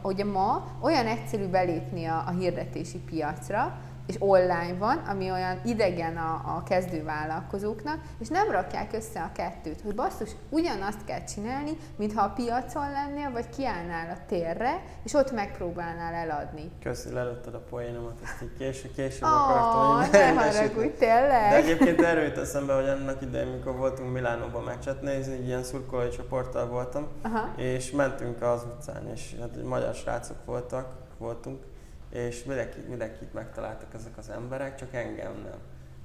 hogy ma olyan egyszerű belépni a, a hirdetési piacra, és online van, ami olyan idegen a, a kezdő vállalkozóknak, és nem rakják össze a kettőt, hogy basszus, ugyanazt kell csinálni, mintha a piacon lennél, vagy kiállnál a térre, és ott megpróbálnál eladni. Köszi, lelőtted a poénomat, ezt így később, később oh, akartam. Ne haragudj, tényleg. De egyébként erről jut eszembe, hogy annak idején, mikor voltunk Milánóban meccset nézni, egy ilyen szurkolói csoporttal voltam, Aha. és mentünk az utcán, és hát magyar srácok voltak, voltunk, és mindenki, mindenkit megtaláltak ezek az emberek, csak engem nem.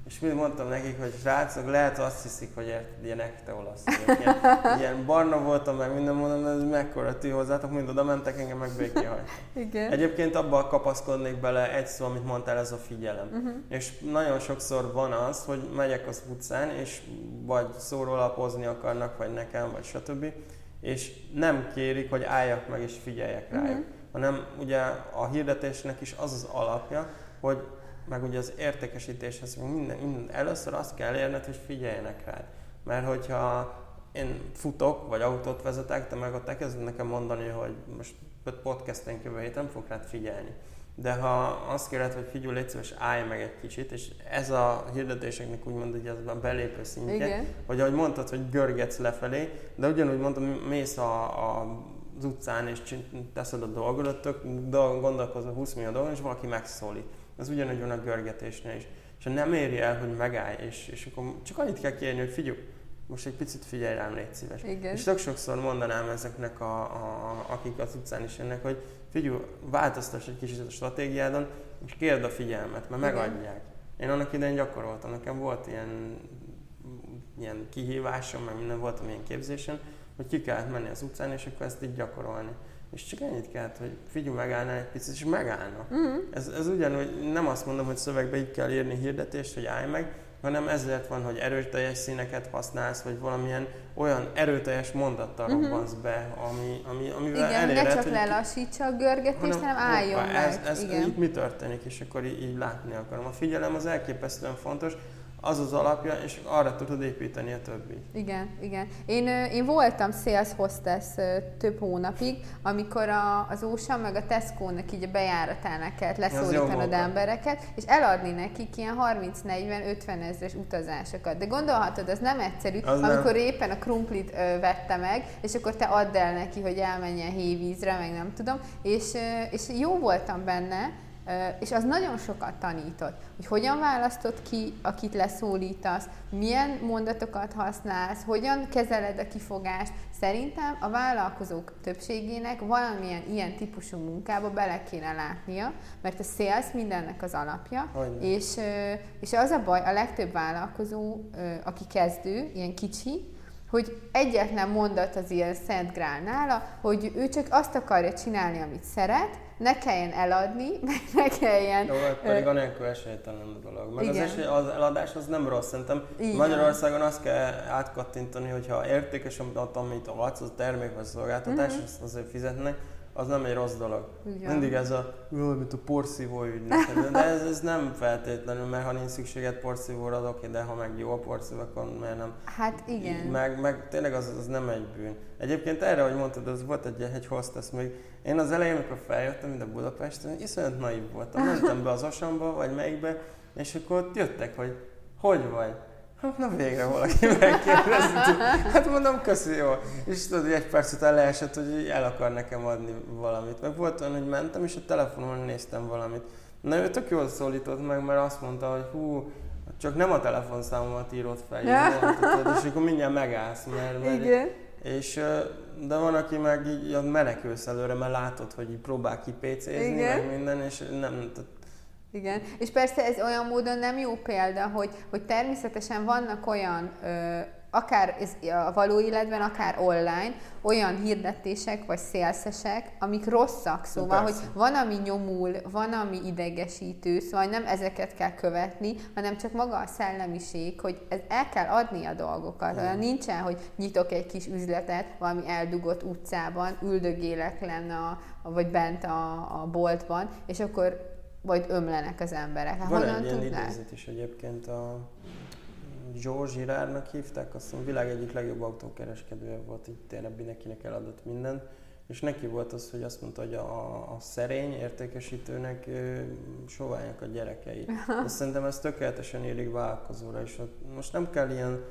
És mind mondtam nekik, hogy srácok, lehet azt hiszik, hogy ilyen ekte olasz. *laughs* Ilyen, ilyen barna voltam, meg minden mondom, ez mekkora ti hozzátok, mind oda mentek, engem meg béké Igen. Egyébként abban kapaszkodnék bele egy szó, amit mondtál, ez a figyelem. Uh-huh. És nagyon sokszor van az, hogy megyek az utcán, és vagy szórólapozni akarnak, vagy nekem, vagy stb. És nem kérik, hogy álljak meg és figyeljek rájuk. Uh-huh hanem ugye a hirdetésnek is az az alapja, hogy meg ugye az értékesítéshez minden, minden, először azt kell érned, hogy figyeljenek rád. Mert hogyha én futok, vagy autót vezetek, te meg ott elkezded nekem mondani, hogy most podcasten jövő héten fog rád figyelni. De ha azt kéred, hogy figyelj, légy szíves, állj meg egy kicsit, és ez a hirdetéseknek úgymond hogy ez a belépő szintje, Igen. hogy ahogy mondtad, hogy görgetsz lefelé, de ugyanúgy mondtam, mész a, a az utcán, és teszed a dolgodat, tök gondolkozol 20 millió dolgon, és valaki megszólít. Ez ugyanúgy van a görgetésnél is. És ha nem éri el, hogy megállj, és, és akkor csak annyit kell kérni, hogy figyelj, most egy picit figyelj rám, légy szíves. Igen. És tök sokszor mondanám ezeknek, a, a, akik az utcán is jönnek, hogy figyelj, változtass egy kicsit a stratégiádon, és kérd a figyelmet, mert Igen. megadják. Én annak idején gyakoroltam, nekem volt ilyen, ilyen kihívásom, meg minden voltam ilyen képzésen, hogy ki kellett menni az utcán, és akkor ezt így gyakorolni. És csak ennyit kellett, hogy figyelj, megállnál egy picit, és megállnak. Uh-huh. Ez, ez ugyanúgy, nem azt mondom, hogy szövegbe így kell írni hirdetést, hogy állj meg, hanem ezért van, hogy erőteljes színeket használsz, vagy valamilyen olyan erőteljes mondattal uh-huh. robbansz be, ami, ami, amivel Igen, eléred, ne csak lelassítsa a görgetést, hanem, hanem álljon opa, meg. Ez, ez, Igen. Itt mi történik, és akkor így, így látni akarom. A figyelem az elképesztően fontos, az az alapja, és arra tudod építeni a többi. Igen, igen. Én, én voltam sales hostess több hónapig, amikor a, az Ocean meg a Tesco-nak így a bejáratának kellett leszólítanod embereket, és eladni nekik ilyen 30-40-50 ezres utazásokat. De gondolhatod, az nem egyszerű, az amikor nem. éppen a krumplit ö, vette meg, és akkor te add el neki, hogy elmenjen hévízre, meg nem tudom, és, és jó voltam benne, és az nagyon sokat tanított, hogy hogyan választod ki, akit leszólítasz, milyen mondatokat használsz, hogyan kezeled a kifogást. Szerintem a vállalkozók többségének valamilyen ilyen típusú munkába bele kéne látnia, mert a sales mindennek az alapja, és, és az a baj, a legtöbb vállalkozó, aki kezdő, ilyen kicsi, hogy egyetlen mondat az ilyen szent grál nála, hogy ő csak azt akarja csinálni, amit szeret, ne kelljen eladni, *laughs* meg ne kelljen... Jó, hát pedig anélkül esélytelen dolog. Meg igen. az, esély, az eladás az nem rossz, szerintem igen. Magyarországon azt kell átkattintani, hogyha értékes, amit adsz, az termék vagy szolgáltatás, uh-huh. azt azért fizetnek, az nem egy rossz dolog. Igen. Mindig ez a, mint a porszívó ügy neked. De ez, ez nem feltétlenül, mert ha nincs szükséged porszívóra, az oké, de ha meg jó a porszív, akkor miért nem? Hát igen. Meg, meg tényleg az, az nem egy bűn. Egyébként erre, hogy mondtad, az volt egy, egy hostess még. Én az elején, amikor feljöttem ide Budapesten, iszonyat naív voltam. Mentem *laughs* be az Osamba, vagy melyikbe, és akkor ott jöttek, hogy hogy vagy? Hát, na végre valaki megkérdezi. Hát mondom, köszi, jó. És tudod, hogy egy perc után leesett, hogy el akar nekem adni valamit. Meg volt olyan, hogy mentem, és a telefonon néztem valamit. Na ő tök jól szólított meg, mert azt mondta, hogy hú, csak nem a telefonszámomat írott fel, tudod, és akkor mindjárt megállsz, mert, mert Igen. És, de van, aki meg így menekülsz előre, mert látod, hogy így próbál kipécézni, meg minden, és nem, igen, és persze ez olyan módon nem jó példa, hogy, hogy természetesen vannak olyan, ö, akár a való életben, akár online, olyan hirdetések vagy szélszesek, amik rosszak, szóval, hogy van, ami nyomul, van, ami idegesítő, szóval nem ezeket kell követni, hanem csak maga a szellemiség, hogy ez el kell adni a dolgokat. Olyan nincsen, hogy nyitok egy kis üzletet valami eldugott utcában, üldögélek lenne, a, vagy bent a, a boltban, és akkor vagy ömlenek az emberek. Hát Van honnan egy ilyen idézet is egyébként a George Girardnak hívták, azt hiszem világ egyik legjobb autókereskedője volt, így tényleg mindenkinek eladott mindent, és neki volt az, hogy azt mondta, hogy a, a szerény értékesítőnek soványak a gyerekei. *laughs* És szerintem ez tökéletesen érik vállalkozóra, és most nem kell ilyen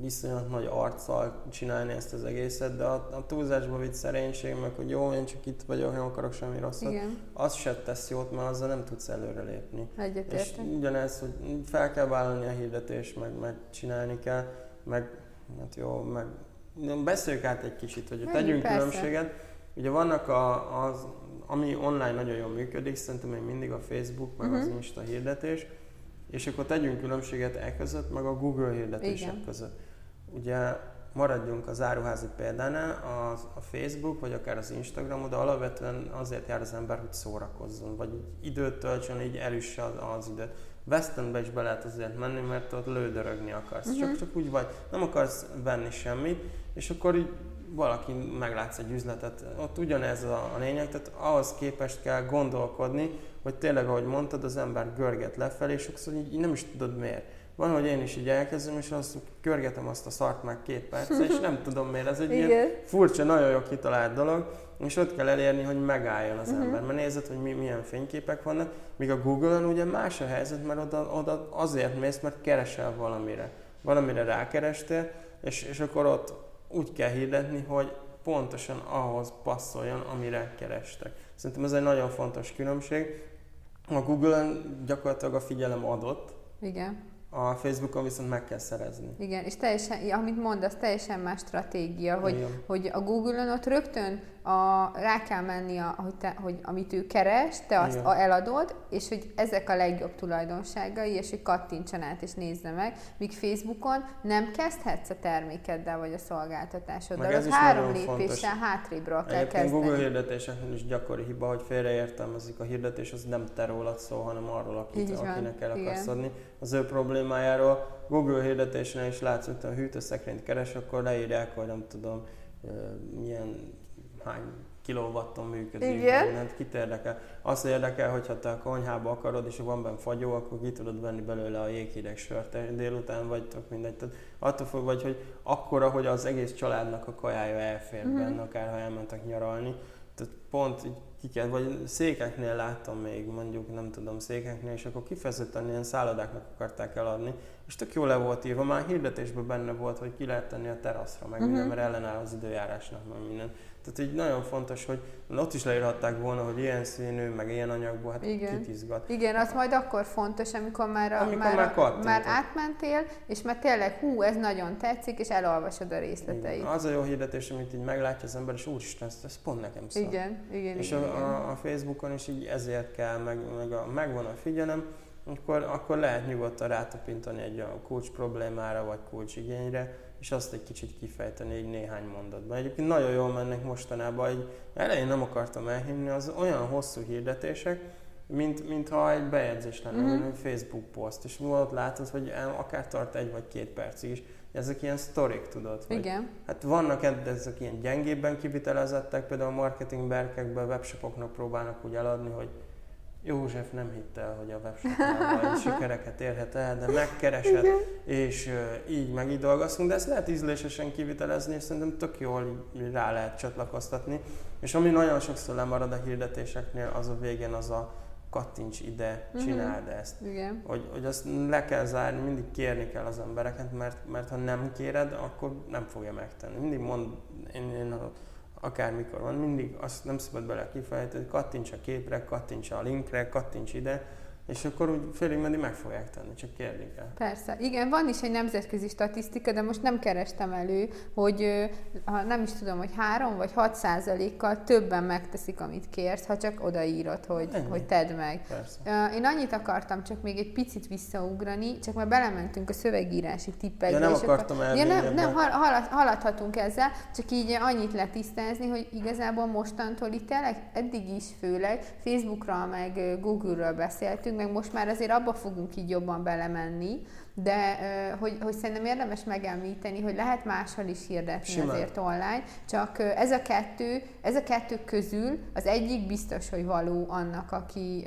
viszonylag nagy arccal csinálni ezt az egészet, de a, a túlzásba vitt szerénység, meg hogy jó, én csak itt vagyok, nem akarok semmi rosszat, Igen. az se tesz jót, mert azzal nem tudsz előrelépni. És ugyanez, hogy fel kell vállalni a hirdetést, meg, meg csinálni kell, meg hát jó, meg beszéljük át egy kicsit, hogy tegyünk persze. különbséget. Ugye vannak a, az, ami online nagyon jól működik, szerintem még mindig a Facebook, meg uh-huh. az mhm. Insta hirdetés, és akkor tegyünk különbséget e között, meg a Google hirdetések Igen. között. Ugye maradjunk az áruházi példánál, az, a Facebook, vagy akár az Instagram, de alapvetően azért jár az ember, hogy szórakozzon, vagy időt töltsön, így elüsse az, az időt. Westonbe is be lehet azért menni, mert ott lődörögni akarsz. Uh-huh. Csak, csak úgy vagy, nem akarsz venni semmit, és akkor így valaki meglátsz egy üzletet, ott ugyanez a, a lényeg, tehát ahhoz képest kell gondolkodni, hogy tényleg, ahogy mondtad, az ember görget lefelé, és sokszor így, így nem is tudod miért. Van, hogy én is így elkezdem, és azt görgetem azt a szart már két perc, és nem tudom miért. Ez egy Igen. ilyen furcsa, nagyon jó kitalált dolog, és ott kell elérni, hogy megálljon az uh-huh. ember. Mert nézed, hogy mi, milyen fényképek vannak, míg a Google-on ugye más a helyzet, mert oda, oda azért mész, mert keresel valamire. Valamire rákerestél, és, és akkor ott úgy kell hirdetni, hogy pontosan ahhoz passzoljon, amire kerestek. Szerintem ez egy nagyon fontos különbség. A Google-on gyakorlatilag a figyelem adott. Igen. A Facebookon viszont meg kell szerezni. Igen, és teljesen, amit mondasz, teljesen más stratégia, hogy, hogy a Google-on ott rögtön a, rá kell menni, a, hogy, te, hogy amit ő keres, te azt a, eladod, és hogy ezek a legjobb tulajdonságai, és hogy kattintson át és nézze meg, míg Facebookon nem kezdhetsz a termékeddel vagy a szolgáltatásoddal. az három lépéssel hátrébről kell Egyébként kezdeni. Google hirdetéseknél is gyakori hiba, hogy félreértelmezik a hirdetés, az nem te rólad szól, hanem arról, akit, akinek el akarsz adni. Az ő problémájáról Google hirdetésnél is látsz, hogy a hűtőszekrényt keres, akkor leírják, hogy nem tudom, milyen hány kilowatton működik, Igen. mindent, kit érdekel. Azt érdekel, hogyha te a konyhába akarod, és van benne fagyó, akkor ki tudod venni belőle a jéghideg sört, délután vagytok mindegy. Tehát attól fog, vagy, hogy akkora, hogy az egész családnak a kajája elfér uh-huh. benne, akár ha elmentek nyaralni. Tehát pont így kiket, vagy székeknél láttam még, mondjuk nem tudom, székeknél, és akkor kifejezetten ilyen szállodáknak akarták eladni, és tök jó le volt írva, már hirdetésben benne volt, hogy ki lehet tenni a teraszra, meg uh-huh. minden, mert ellenáll az időjárásnak, meg minden. Tehát így nagyon fontos, hogy ott is leírhatták volna, hogy ilyen színű, meg ilyen anyagból, hát Igen. kit izgat. Igen, az majd akkor fontos, amikor már, a, amikor már, már, már átmentél, és már tényleg, hú, ez nagyon tetszik, és elolvasod a részleteit. Igen. Az a jó hirdetés, amit így meglátja az ember, és úristen, ez, ez pont nekem szól. Igen, igen, És igen, a, a, a Facebookon is így ezért kell, meg, meg a, megvan a figyelem, akkor, akkor lehet nyugodtan rátapintani egy a kulcs problémára, vagy kulcs igényre, és azt egy kicsit kifejteni egy néhány mondatban. Egyébként nagyon jól mennek mostanában, egy, elején nem akartam elhinni, az olyan hosszú hirdetések, mint, mintha egy bejegyzés lenne, uh-huh. egy Facebook poszt, és volt látod, hogy akár tart egy vagy két percig is. Ezek ilyen sztorik, tudod? Hogy, Igen. Hát vannak ezek ilyen gyengébben kivitelezettek, például a marketing berkekben, webshopoknak próbálnak úgy eladni, hogy József nem hitte el, hogy a webshopnál *laughs* sikereket érhet el, de megkeresett, és így meg így dolgozunk, de ezt lehet ízlésesen kivitelezni, és szerintem tök jól rá lehet csatlakoztatni. És ami nagyon sokszor lemarad a hirdetéseknél, az a végén az a kattints ide, mhm. csináld uh-huh. ezt. Igen. Hogy, hogy azt le kell zárni, mindig kérni kell az embereket, mert, mert ha nem kéred, akkor nem fogja megtenni. Mindig mond, én, én akármikor van, mindig azt nem szabad bele kifejteni, hogy kattints a képre, kattints a linkre, kattints ide, és akkor úgy félig meddig meg fogják tenni, csak kérdik el. Persze. Igen, van is egy nemzetközi statisztika, de most nem kerestem elő, hogy ha nem is tudom, hogy 3 vagy 6 százalékkal többen megteszik, amit kérsz, ha csak odaírod, hogy, Ennyi. hogy tedd meg. Persze. Én annyit akartam csak még egy picit visszaugrani, csak már belementünk a szövegírási tippekbe. Ja, nem akartam akkor, ja, nem, nem halad, haladhatunk ezzel, csak így annyit letisztázni, hogy igazából mostantól itt eddig is főleg Facebookra meg Google-ről beszéltünk, meg most már azért abba fogunk így jobban belemenni, de hogy, hogy szerintem érdemes megemlíteni, hogy lehet máshol is hirdetni Simán. azért online, csak ez a kettő, ez a kettő közül az egyik biztos, hogy való annak, aki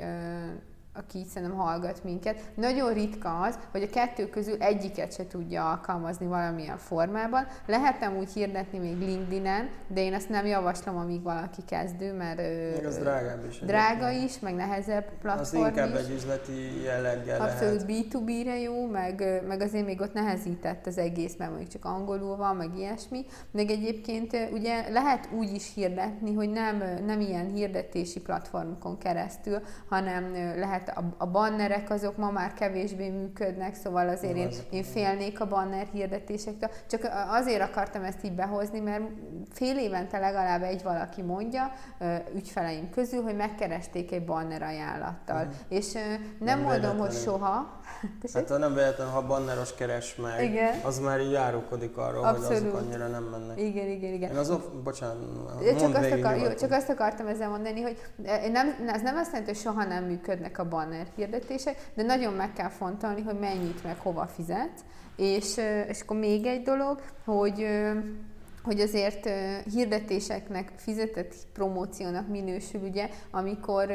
aki így szerintem hallgat minket, nagyon ritka az, hogy a kettő közül egyiket se tudja alkalmazni valamilyen formában. Lehetem úgy hirdetni még LinkedIn-en, de én ezt nem javaslom, amíg valaki kezdő, mert még az drágább is. Drága egyébként. is, meg nehezebb platform Az inkább is. egy üzleti jelleggel Abszolút lehet. B2B-re jó, meg, meg azért még ott nehezített az egész, mert mondjuk csak angolul van, meg ilyesmi. Meg egyébként ugye lehet úgy is hirdetni, hogy nem, nem ilyen hirdetési platformokon keresztül, hanem lehet mert a, a bannerek azok ma már kevésbé működnek, szóval azért én, én félnék a banner hirdetésektől. Csak azért akartam ezt így behozni, mert fél évente legalább egy valaki mondja ügyfeleim közül, hogy megkeresték egy banner ajánlattal. Uh-huh. És nem, nem mondom, hogy soha. Hát ha nem véletlen, ha banneros keres meg, igen. az már így árulkodik arról, Abszolút. hogy azok annyira nem mennek. Igen, igen, igen. Én azok, bocsánat, csak azt, akar, jó, csak azt akartam ezzel mondani, hogy nem, ez nem azt jelenti, hogy soha nem működnek a banner hirdetések, de nagyon meg kell fontolni, hogy mennyit meg hova fizet. És, és akkor még egy dolog, hogy hogy azért hirdetéseknek, fizetett promóciónak minősül, ugye, amikor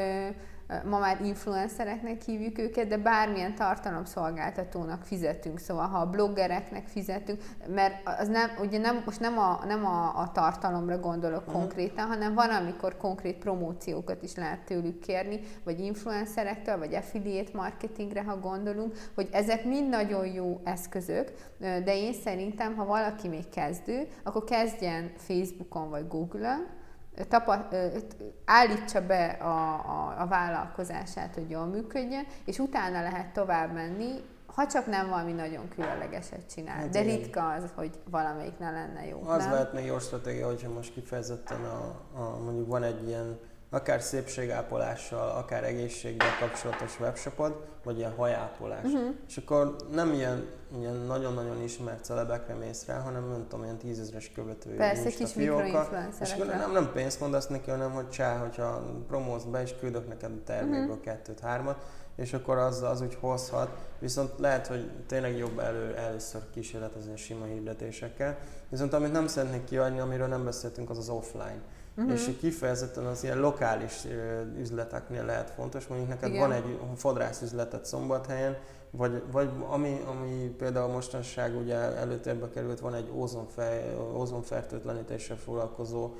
ma már influencereknek hívjuk őket, de bármilyen tartalomszolgáltatónak fizetünk, szóval ha a bloggereknek fizetünk, mert az nem, ugye nem, most nem a, nem a, a tartalomra gondolok uh-huh. konkrétan, hanem van, amikor konkrét promóciókat is lehet tőlük kérni, vagy influencerektől, vagy affiliate marketingre, ha gondolunk, hogy ezek mind nagyon jó eszközök, de én szerintem, ha valaki még kezdő, akkor kezdjen Facebookon vagy Google-on, tapa, állítsa be a, a, a vállalkozását, hogy jól működjön, és utána lehet tovább menni, ha csak nem valami nagyon különlegeset csinál. Hát De igen. ritka az, hogy valamelyik ne lenne jó. Az nem? lehet még jó stratégia, hogyha most kifejezetten a, a, mondjuk van egy ilyen akár szépségápolással, akár egészséggel kapcsolatos webshopod, vagy ilyen hajápolás. Uh-huh. És akkor nem ilyen, ilyen nagyon-nagyon ismert celebekre mész rá, hanem nem tudom, ilyen tízezres követői Persze, kis És akkor nem, nem pénzt mondasz neki, hanem hogy csá, hogyha promózz be, és küldök neked a termékből uh-huh. kettőt, hármat, és akkor az, az úgy hozhat. Viszont lehet, hogy tényleg jobb elő, először kísérletezni a sima hirdetésekkel. Viszont amit nem szeretnék kiadni, amiről nem beszéltünk, az az offline uh-huh. és kifejezetten az ilyen lokális üzleteknél lehet fontos, mondjuk neked Igen. van egy fodrász üzletet Szombathelyen, vagy, vagy ami, ami például mostanság ugye előtérbe került, van egy ózonfer, ózonfertőtlenítéssel foglalkozó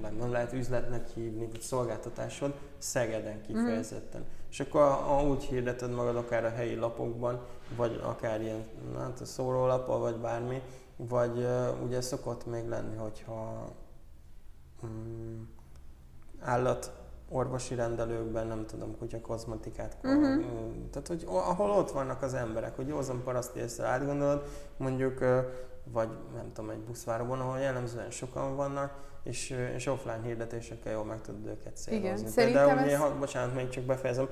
nem, nem lehet üzletnek hívni, vagy szolgáltatásod Szegeden mhm. kifejezetten. Mm. És akkor ha úgy hirdeted magad akár a helyi lapokban, vagy akár ilyen hát a szórólapal, vagy bármi, vagy ugye szokott még lenni, hogyha um, állat orvosi rendelőkben, nem tudom, kutya kozmetikát, uh-huh. tehát hogy ahol ott vannak az emberek, hogy józan paraszti észre átgondolod, mondjuk, vagy nem tudom, egy buszváróban, ahol jellemzően sokan vannak, és, és offline hirdetésekkel jól meg tudod őket célozni. Igen, Például, ez... ugye, bocsánat, még csak befejezem,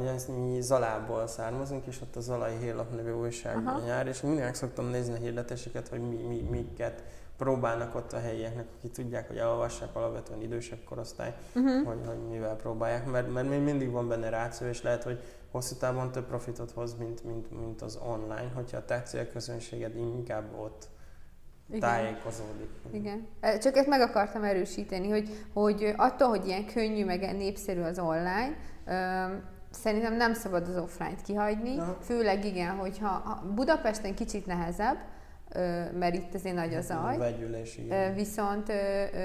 ugye mi Zalából származunk, és ott a Zalai Hírlap nevű újság Aha. jár, és mindig szoktam nézni a hirdetéseket, hogy mi, mi, miket próbálnak ott a helyieknek, akik tudják, hogy elolvassák alapvetően idősebb korosztály, uh-huh. hogy, hogy mivel próbálják, mert, mert még mindig van benne ráció, és lehet, hogy hosszú távon több profitot hoz, mint, mint, mint az online, hogyha a te célközönséged inkább ott igen. tájékozódik. Igen. Csak ezt meg akartam erősíteni, hogy, hogy attól, hogy ilyen könnyű, meg népszerű az online, szerintem nem szabad az offline-t kihagyni, Aha. főleg igen, hogyha Budapesten kicsit nehezebb, mert itt azért nagy a zaj. Viszont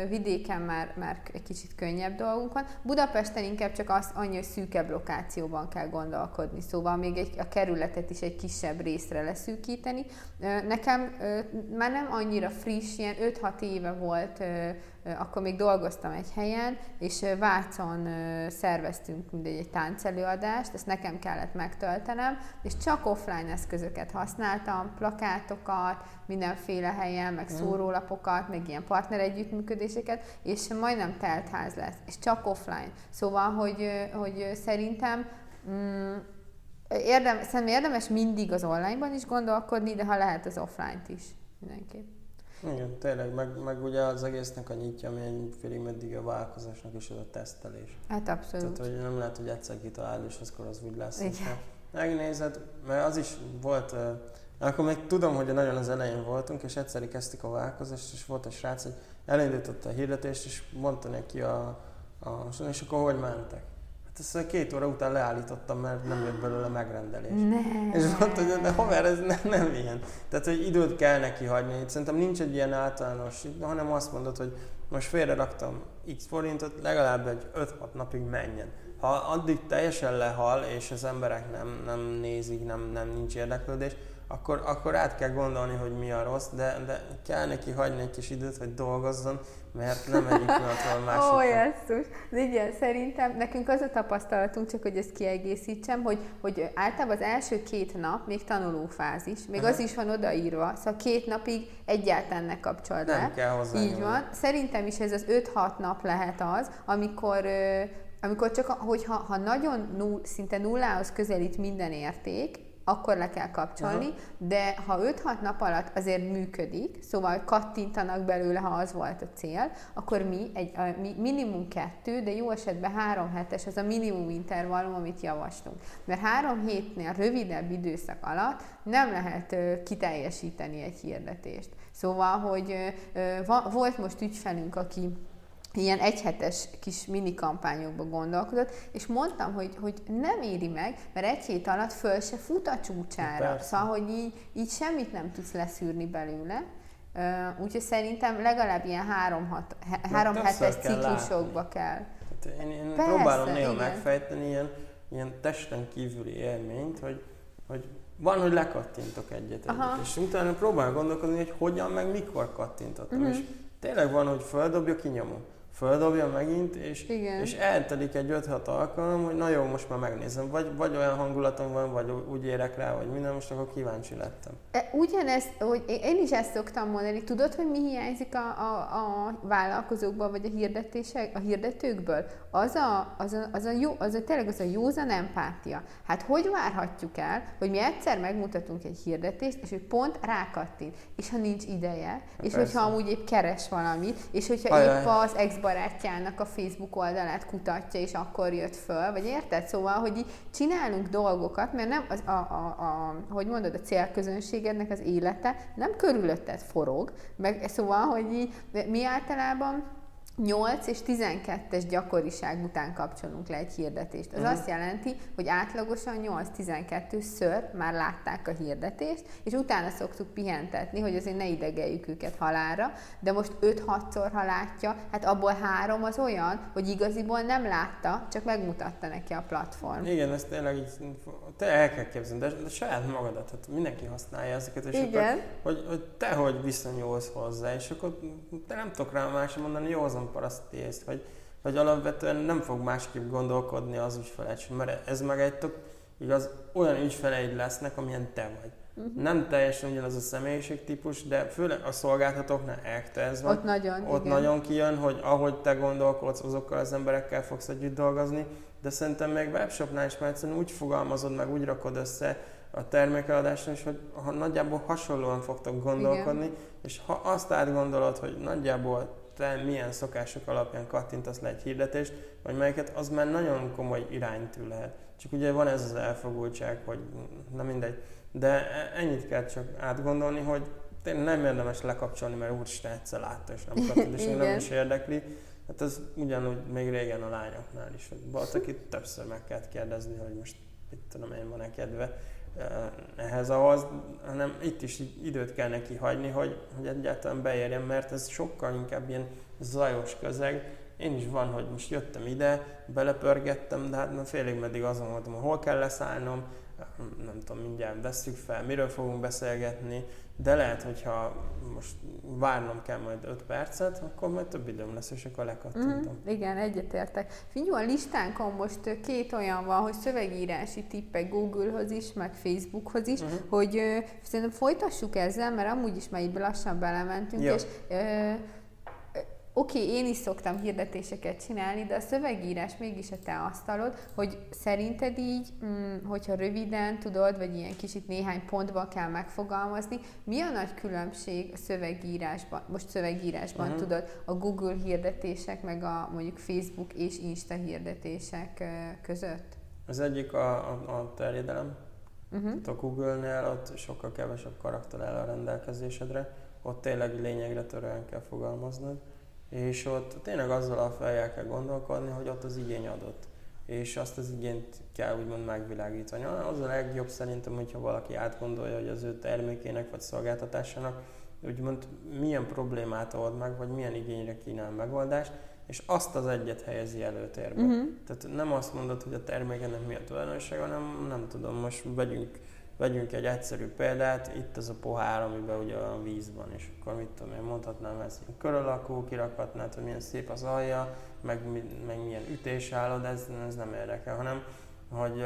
vidéken már, már egy kicsit könnyebb dolgunk van. Budapesten inkább csak az annyi, hogy szűkebb lokációban kell gondolkodni, szóval még egy, a kerületet is egy kisebb részre leszűkíteni. Nekem már nem annyira friss, ilyen 5-6 éve volt akkor még dolgoztam egy helyen, és Vácon szerveztünk mindegy egy táncelőadást, ezt nekem kellett megtöltenem, és csak offline eszközöket használtam, plakátokat, mindenféle helyen, meg mm. szórólapokat, meg ilyen partner együttműködéseket, és majdnem telt ház lesz, és csak offline. Szóval, hogy, hogy szerintem mm, érdem, szerintem érdemes mindig az online-ban is gondolkodni, de ha lehet az offline-t is mindenképp. Igen, tényleg, meg, meg ugye az egésznek a nyitja, ami félig meddig a vállalkozásnak is az a tesztelés. Hát abszolút. Tehát, hogy nem lehet, hogy egyszer kitalálni, és akkor az úgy lesz. Igen. Megnézed, mert az is volt, akkor még tudom, hogy nagyon az elején voltunk, és egyszer kezdtük a vállalkozást, és volt egy srác, hogy elindította a hirdetést, és mondta neki a, a és akkor hogy mentek? Ezt a két óra után leállítottam, mert nem jött belőle megrendelés. Ne. És mondta, hogy de haver, ez nem, nem ilyen. Tehát, hogy időt kell neki hagyni. Itt szerintem nincs egy ilyen általános, hanem azt mondod, hogy most félre raktam x forintot, legalább egy 5-6 napig menjen. Ha addig teljesen lehal, és az emberek nem, nem nézik, nem, nem nincs érdeklődés, akkor, akkor át kell gondolni, hogy mi a rossz, de, de kell neki hagyni egy kis időt, hogy dolgozzon, mert nem egyik *laughs* pillanatról a másikra. Ó, jesszus. De igen, szerintem nekünk az a tapasztalatunk, csak hogy ezt kiegészítsem, hogy, hogy általában az első két nap még tanulófázis, még Aha. az is van odaírva, szóval két napig egyáltalán ne kapcsolod Nem le. kell hozzá. Így van. Szerintem is ez az 5-6 nap lehet az, amikor amikor csak, hogyha ha nagyon null, szinte nullához közelít minden érték, akkor le kell kapcsolni, Aha. de ha 5-6 nap alatt azért működik, szóval kattintanak belőle, ha az volt a cél, akkor mi egy a, mi minimum kettő, de jó esetben három hetes, az a minimum intervallum, amit javaslunk. Mert három hétnél rövidebb időszak alatt nem lehet ö, kiteljesíteni egy hirdetést. Szóval, hogy ö, va, volt most ügyfelünk, aki ilyen egyhetes kis mini kampányokba gondolkodott, és mondtam, hogy, hogy nem éri meg, mert egy hét alatt föl se fut a csúcsára. Persze. Szóval, hogy így, így semmit nem tudsz leszűrni belőle. Uh, úgyhogy szerintem legalább ilyen három, hat, három hetes ciklusokba kell. Hát én, én Persze, próbálom néha igen. megfejteni ilyen, ilyen testen kívüli élményt, hogy, hogy van, hogy lekattintok egyet, egyet és utána próbálom gondolkodni, hogy hogyan, meg mikor kattintottam. Uh-huh. És tényleg van, hogy földobja, kinyomom földobja megint, és, Igen. és eltelik egy 5-6 alkalom, hogy na jó, most már megnézem. Vagy, vagy olyan hangulatom van, vagy úgy érek rá, vagy minden, most akkor kíváncsi lettem. E, ugyanezt, hogy én is ezt szoktam mondani, tudod, hogy mi hiányzik a, a, a vállalkozókból, vagy a hirdetések, a hirdetőkből? Az a, az a, az a, jó, az a tényleg az a józan empátia. Hát hogy várhatjuk el, hogy mi egyszer megmutatunk egy hirdetést, és hogy pont rákattint, és ha nincs ideje, hát és persze. hogyha amúgy épp keres valamit, és hogyha Ajaj. épp az ex barátjának a Facebook oldalát kutatja, és akkor jött föl, vagy érted? Szóval, hogy így csinálunk dolgokat, mert nem, az, a, a, a, hogy mondod, a célközönségednek az élete nem körülötted forog, meg szóval, hogy így, mi általában 8 és 12-es gyakoriság után kapcsolunk le egy hirdetést. Az uh-huh. azt jelenti, hogy átlagosan 8-12-ször már látták a hirdetést, és utána szoktuk pihentetni, hogy azért ne idegeljük őket halára, de most 5-6-szor, ha látja, hát abból három az olyan, hogy igaziból nem látta, csak megmutatta neki a platform. Igen, ezt tényleg így, te el kell képzelni, de, de saját magadat, hát mindenki használja ezeket, és Igen. akkor, hogy, hogy te hogy viszonyulsz hozzá, és akkor te nem tudok rá más mondani, jó józan paraszti ész, vagy, vagy alapvetően nem fog másképp gondolkodni az ügyfeled sem, mert ez meg egy tök, igaz, olyan ügyfeleid lesznek, amilyen te vagy. Uh-huh. Nem teljesen ugyanaz a személyiségtípus, de főleg a szolgáltatóknál ekte ez van. Ott nagyon, Ott igen. nagyon kijön, hogy ahogy te gondolkodsz, azokkal az emberekkel fogsz együtt dolgozni, de szerintem még webshopnál is egyszerűen úgy fogalmazod meg, úgy rakod össze a termékeladásnál is, hogy ha nagyjából hasonlóan fogtok gondolkodni, igen. és ha azt átgondolod, hogy nagyjából te milyen szokások alapján kattintasz le egy hirdetést, vagy melyiket, az már nagyon komoly iránytű lehet. Csak ugye van ez az elfogultság, hogy na mindegy. De ennyit kell csak átgondolni, hogy tényleg nem érdemes lekapcsolni, mert úristen egyszer látta, és nem kattint, és *laughs* nem is érdekli. Hát ez ugyanúgy még régen a lányoknál is, hogy valaki többször meg kell kérdezni, hogy most mit tudom én, van-e kedve ehhez ahhoz, hanem itt is időt kell neki hagyni, hogy, hogy egyáltalán beérjen, mert ez sokkal inkább ilyen zajos közeg. Én is van, hogy most jöttem ide, belepörgettem, de hát félig meddig azon voltam, hol kell leszállnom, nem tudom, mindjárt veszük fel, miről fogunk beszélgetni, de lehet, hogyha most várnom kell majd 5 percet, akkor majd több időm lesz, és akkor lekattintom. Mm, igen, egyetértek. Figyelj, a listánkon most két olyan van, hogy szövegírási tippek Google-hoz is, meg Facebookhoz is, uh-huh. hogy ö, szerintem folytassuk ezzel, mert amúgy is már így lassan belementünk, Jó. és ö, oké, okay, én is szoktam hirdetéseket csinálni, de a szövegírás mégis a te asztalod, hogy szerinted így, mm, hogyha röviden tudod, vagy ilyen kicsit néhány pontban kell megfogalmazni, mi a nagy különbség a szövegírásban, most szövegírásban uh-huh. tudod, a Google hirdetések, meg a mondjuk Facebook és Insta hirdetések között? Az egyik a, a, a terjedelem. Uh-huh. a Google-nél ott sokkal kevesebb karakter áll a rendelkezésedre, ott tényleg lényegre törően kell fogalmaznod és ott tényleg azzal a feljel kell gondolkodni, hogy ott az igény adott. és azt az igényt kell úgymond megvilágítani. Az a legjobb szerintem, hogyha valaki átgondolja, hogy az ő termékének vagy szolgáltatásának úgymond milyen problémát old meg, vagy milyen igényre kínál megoldást, és azt az egyet helyezi előtérbe. Uh-huh. Tehát nem azt mondod, hogy a termékenek mi a tulajdonsága, hanem nem tudom, most vegyünk, vegyünk egy egyszerű példát, itt az a pohár, amiben ugye a víz van, és akkor mit tudom én, mondhatnám ezt, hogy kör alakú, kirakhatnád, hogy milyen szép az alja, meg, meg milyen ütés állod, ez, ez nem érdekel, hanem hogy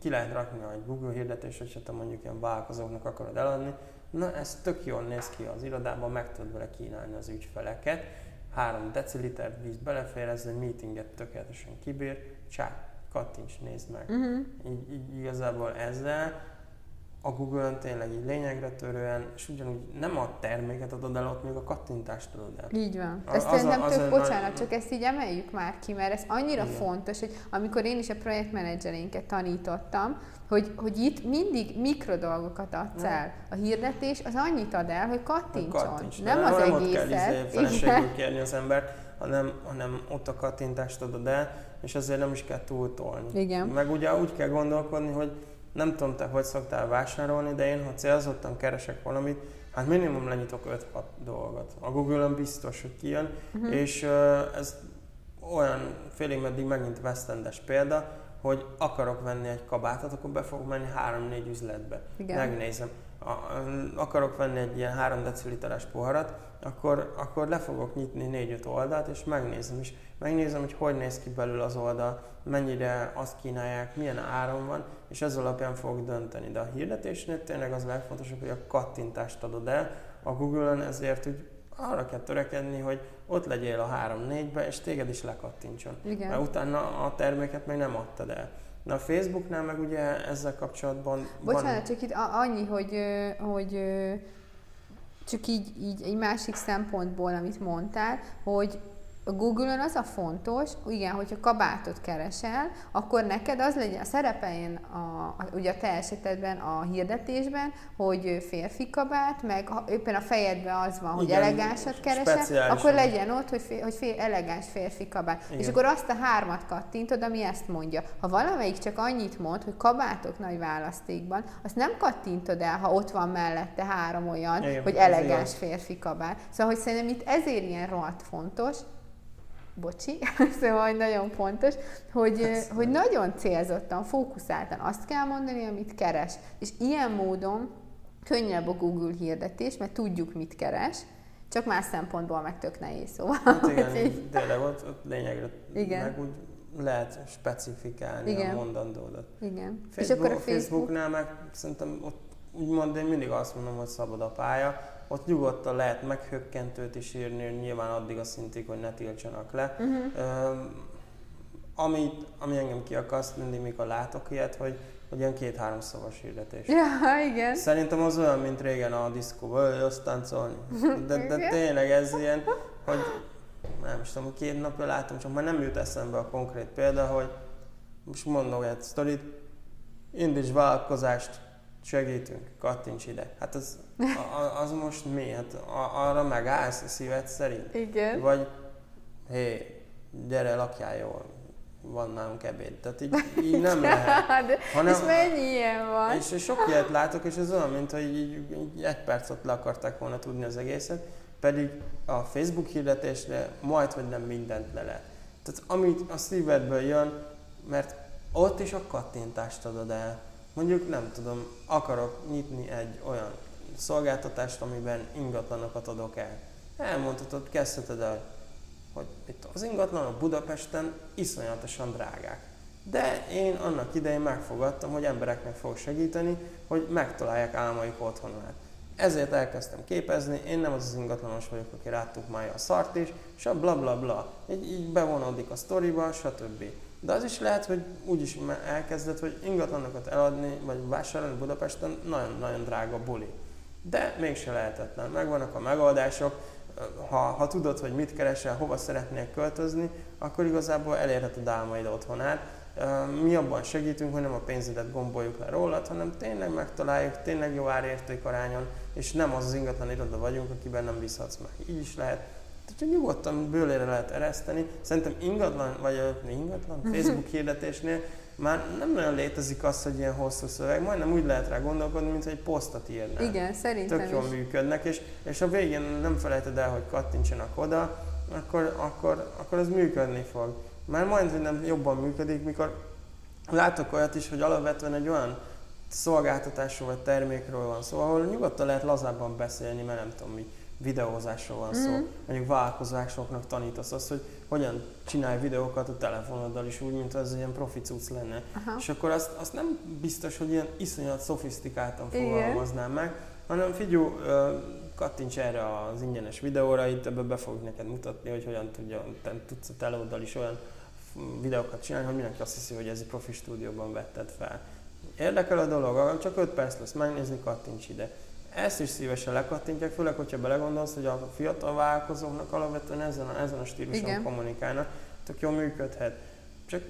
ki lehet rakni egy Google hirdetés, hogyha te mondjuk ilyen vállalkozóknak akarod eladni, na ez tök jól néz ki az irodában, meg tudod vele kínálni az ügyfeleket, 3 deciliter víz belefér, ez egy meetinget tökéletesen kibír, csá, kattints, nézd meg. Uh-huh. Így, így igazából ezzel a Google-ön tényleg így lényegre törően, és ugyanúgy nem a terméket adod el, ott még a kattintást adod el. Így van. Ez az szerintem az tök, bocsánat, nagy... csak ezt így emeljük már ki, mert ez annyira Igen. fontos, hogy amikor én is a projektmenedzserénket tanítottam, hogy, hogy itt mindig mikrodolgokat adsz ja. el. A hirdetés az annyit ad el, hogy kattintson. Kattints, nem, nem az nem egészet. Nem ott kell izé kérni az embert, hanem, hanem ott a kattintást adod el, és azért nem is kell túltolni. Igen. Meg ugye úgy kell gondolkodni, hogy nem tudom te, hogy szoktál vásárolni, de én, ha célzottan keresek valamit, hát minimum lenyitok 5-6 dolgot. A Google-on biztos, hogy kijön, uh-huh. és uh, ez olyan félig meddig megint vesztendes példa, hogy akarok venni egy kabátot, akkor be fogok menni 3-4 üzletbe. Igen. Megnézem. A, akarok venni egy ilyen 3 deciliteres poharat, akkor, akkor le fogok nyitni 4-5 oldalt, és megnézem is. Megnézem, hogy hogy néz ki belül az oldal, mennyire azt kínálják, milyen áron van, és ez alapján fogok dönteni. De a hirdetésnél tényleg az legfontosabb, hogy a kattintást adod el. A Google-on ezért úgy arra kell törekedni, hogy ott legyél a 3-4-be, és téged is lekattintson. Igen. Mert utána a terméket még nem adtad el. Na a Facebooknál meg ugye ezzel kapcsolatban Bocsánat, van... csak itt annyi, hogy, hogy csak így, így egy másik szempontból, amit mondtál, hogy a Google-on az a fontos, igen, hogyha kabátot keresel, akkor neked az legyen, szerepeljen a, ugye a te esetedben a hirdetésben, hogy férfi kabát, meg ha éppen a fejedben az van, hogy igen, elegánsat keresel, akkor legyen ott, hogy, fér, hogy fér, elegáns férfi kabát. Igen. És akkor azt a hármat kattintod, ami ezt mondja. Ha valamelyik csak annyit mond, hogy kabátok nagy választékban, azt nem kattintod el, ha ott van mellette három olyan, igen, hogy elegáns férfi kabát. Szóval, hogy szerintem itt ezért ilyen rohadt fontos, bocsi, *laughs* szóval nagyon fontos, hogy, hogy nagyon célzottan, fókuszáltan azt kell mondani, amit keres. És ilyen módon könnyebb a Google hirdetés, mert tudjuk, mit keres, csak más szempontból meg tök nehéz, szóval. Hát igen, tényleg ott, ott lényegre igen. meg úgy lehet specifikálni igen. a mondandódat. Igen. Facebook, és akkor a Facebook... Facebooknál meg szerintem ott úgymond én mindig azt mondom, hogy szabad a pálya, ott nyugodtan lehet meghökkentőt is írni, nyilván addig a szintig, hogy ne tiltsanak le. Uh-huh. Ami, ami engem kiakaszt mindig, mikor látok ilyet, hogy, hogy ilyen két-három szavas hirdetés. Ja, igen. Szerintem az olyan, mint régen a diszkóban, hogy azt táncolni. De, de tényleg ez ilyen, hogy nem is tudom, két napja látom, csak már nem jut eszembe a konkrét példa, hogy most mondok egy sztorit, indíts vállalkozást, segítünk, kattints ide. Hát az, az most mi? Hát arra megállsz a szíved szerint? Igen. Vagy hé, gyere, lakjál jól, van nálunk ebéd. Tehát így, így nem *laughs* lehet. De, hanem, és mennyi ilyen van? És, és sok ilyet látok, és ez olyan, mint hogy így, így egy percet le akarták volna tudni az egészet, pedig a Facebook hirdetésre majd, hogy nem mindent le lehet. Tehát amit a szívedből jön, mert ott is a kattintást adod el mondjuk nem tudom, akarok nyitni egy olyan szolgáltatást, amiben ingatlanokat adok el. Elmondhatod, kezdheted el, hogy itt az ingatlanok Budapesten iszonyatosan drágák. De én annak idején megfogadtam, hogy embereknek fog segíteni, hogy megtalálják álmaik otthonát. Ezért elkezdtem képezni, én nem az az ingatlanos vagyok, aki rátuk már a szart is, és a bla bla bla. Így, így bevonódik a sztoriba, stb. De az is lehet, hogy úgy is elkezdett, hogy ingatlanokat eladni, vagy vásárolni Budapesten nagyon-nagyon drága buli. De mégse lehetetlen. Megvannak a megoldások, ha, ha tudod, hogy mit keresel, hova szeretnél költözni, akkor igazából elérheted álmaid otthonát. Mi abban segítünk, hogy nem a pénzedet gomboljuk le rólad, hanem tényleg megtaláljuk, tényleg jó árérték arányon, és nem az az ingatlan iroda vagyunk, akiben nem bízhatsz meg. Így is lehet. Tehát nyugodtan bőlére lehet ereszteni. Szerintem ingatlan, vagy ingatlan, Facebook hirdetésnél már nem nagyon létezik az, hogy ilyen hosszú szöveg, majdnem úgy lehet rá gondolkodni, mint egy posztot írnál. Igen, szerintem Tök jól is. működnek, és, és a végén nem felejted el, hogy kattintsanak oda, akkor, akkor, akkor ez működni fog. Már majd, hogy nem jobban működik, mikor látok olyat is, hogy alapvetően egy olyan szolgáltatásról vagy termékről van szó, ahol nyugodtan lehet lazábban beszélni, mert nem tudom mi, videózásról van szó. Mm. Mondjuk vállalkozásoknak tanítasz azt, hogy hogyan csinálj videókat a telefonoddal is úgy, mint az ilyen profi cucc lenne. Aha. És akkor azt, azt nem biztos, hogy ilyen iszonyat szofisztikáltan fogalmaznám meg, hanem figyú, kattints erre az ingyenes videóra, itt ebbe be fogjuk neked mutatni, hogy hogyan tudja, te tudsz a telóddal is olyan videókat csinálni, hogy mindenki azt hiszi, hogy ez egy profi stúdióban vetted fel. Érdekel a dolog, csak 5 perc lesz megnézni, kattints ide. Ezt is szívesen lekattintják, főleg, hogyha belegondolsz, hogy a fiatal vállalkozóknak alapvetően ezen a, ezen a stíluson Igen. kommunikálnak, tök jól működhet. Csak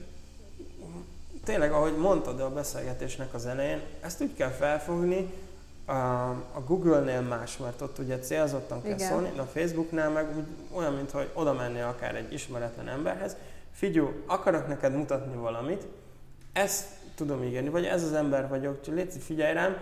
tényleg, ahogy mondtad a beszélgetésnek az elején, ezt úgy kell felfogni, a, a Google-nél más, mert ott ugye célzottan kell Igen. szólni, de a Facebooknál meg olyan, mintha oda mennél akár egy ismeretlen emberhez, figyú, akarok neked mutatni valamit, ezt tudom ígérni, vagy ez az ember vagyok, csak légy figyelj rám,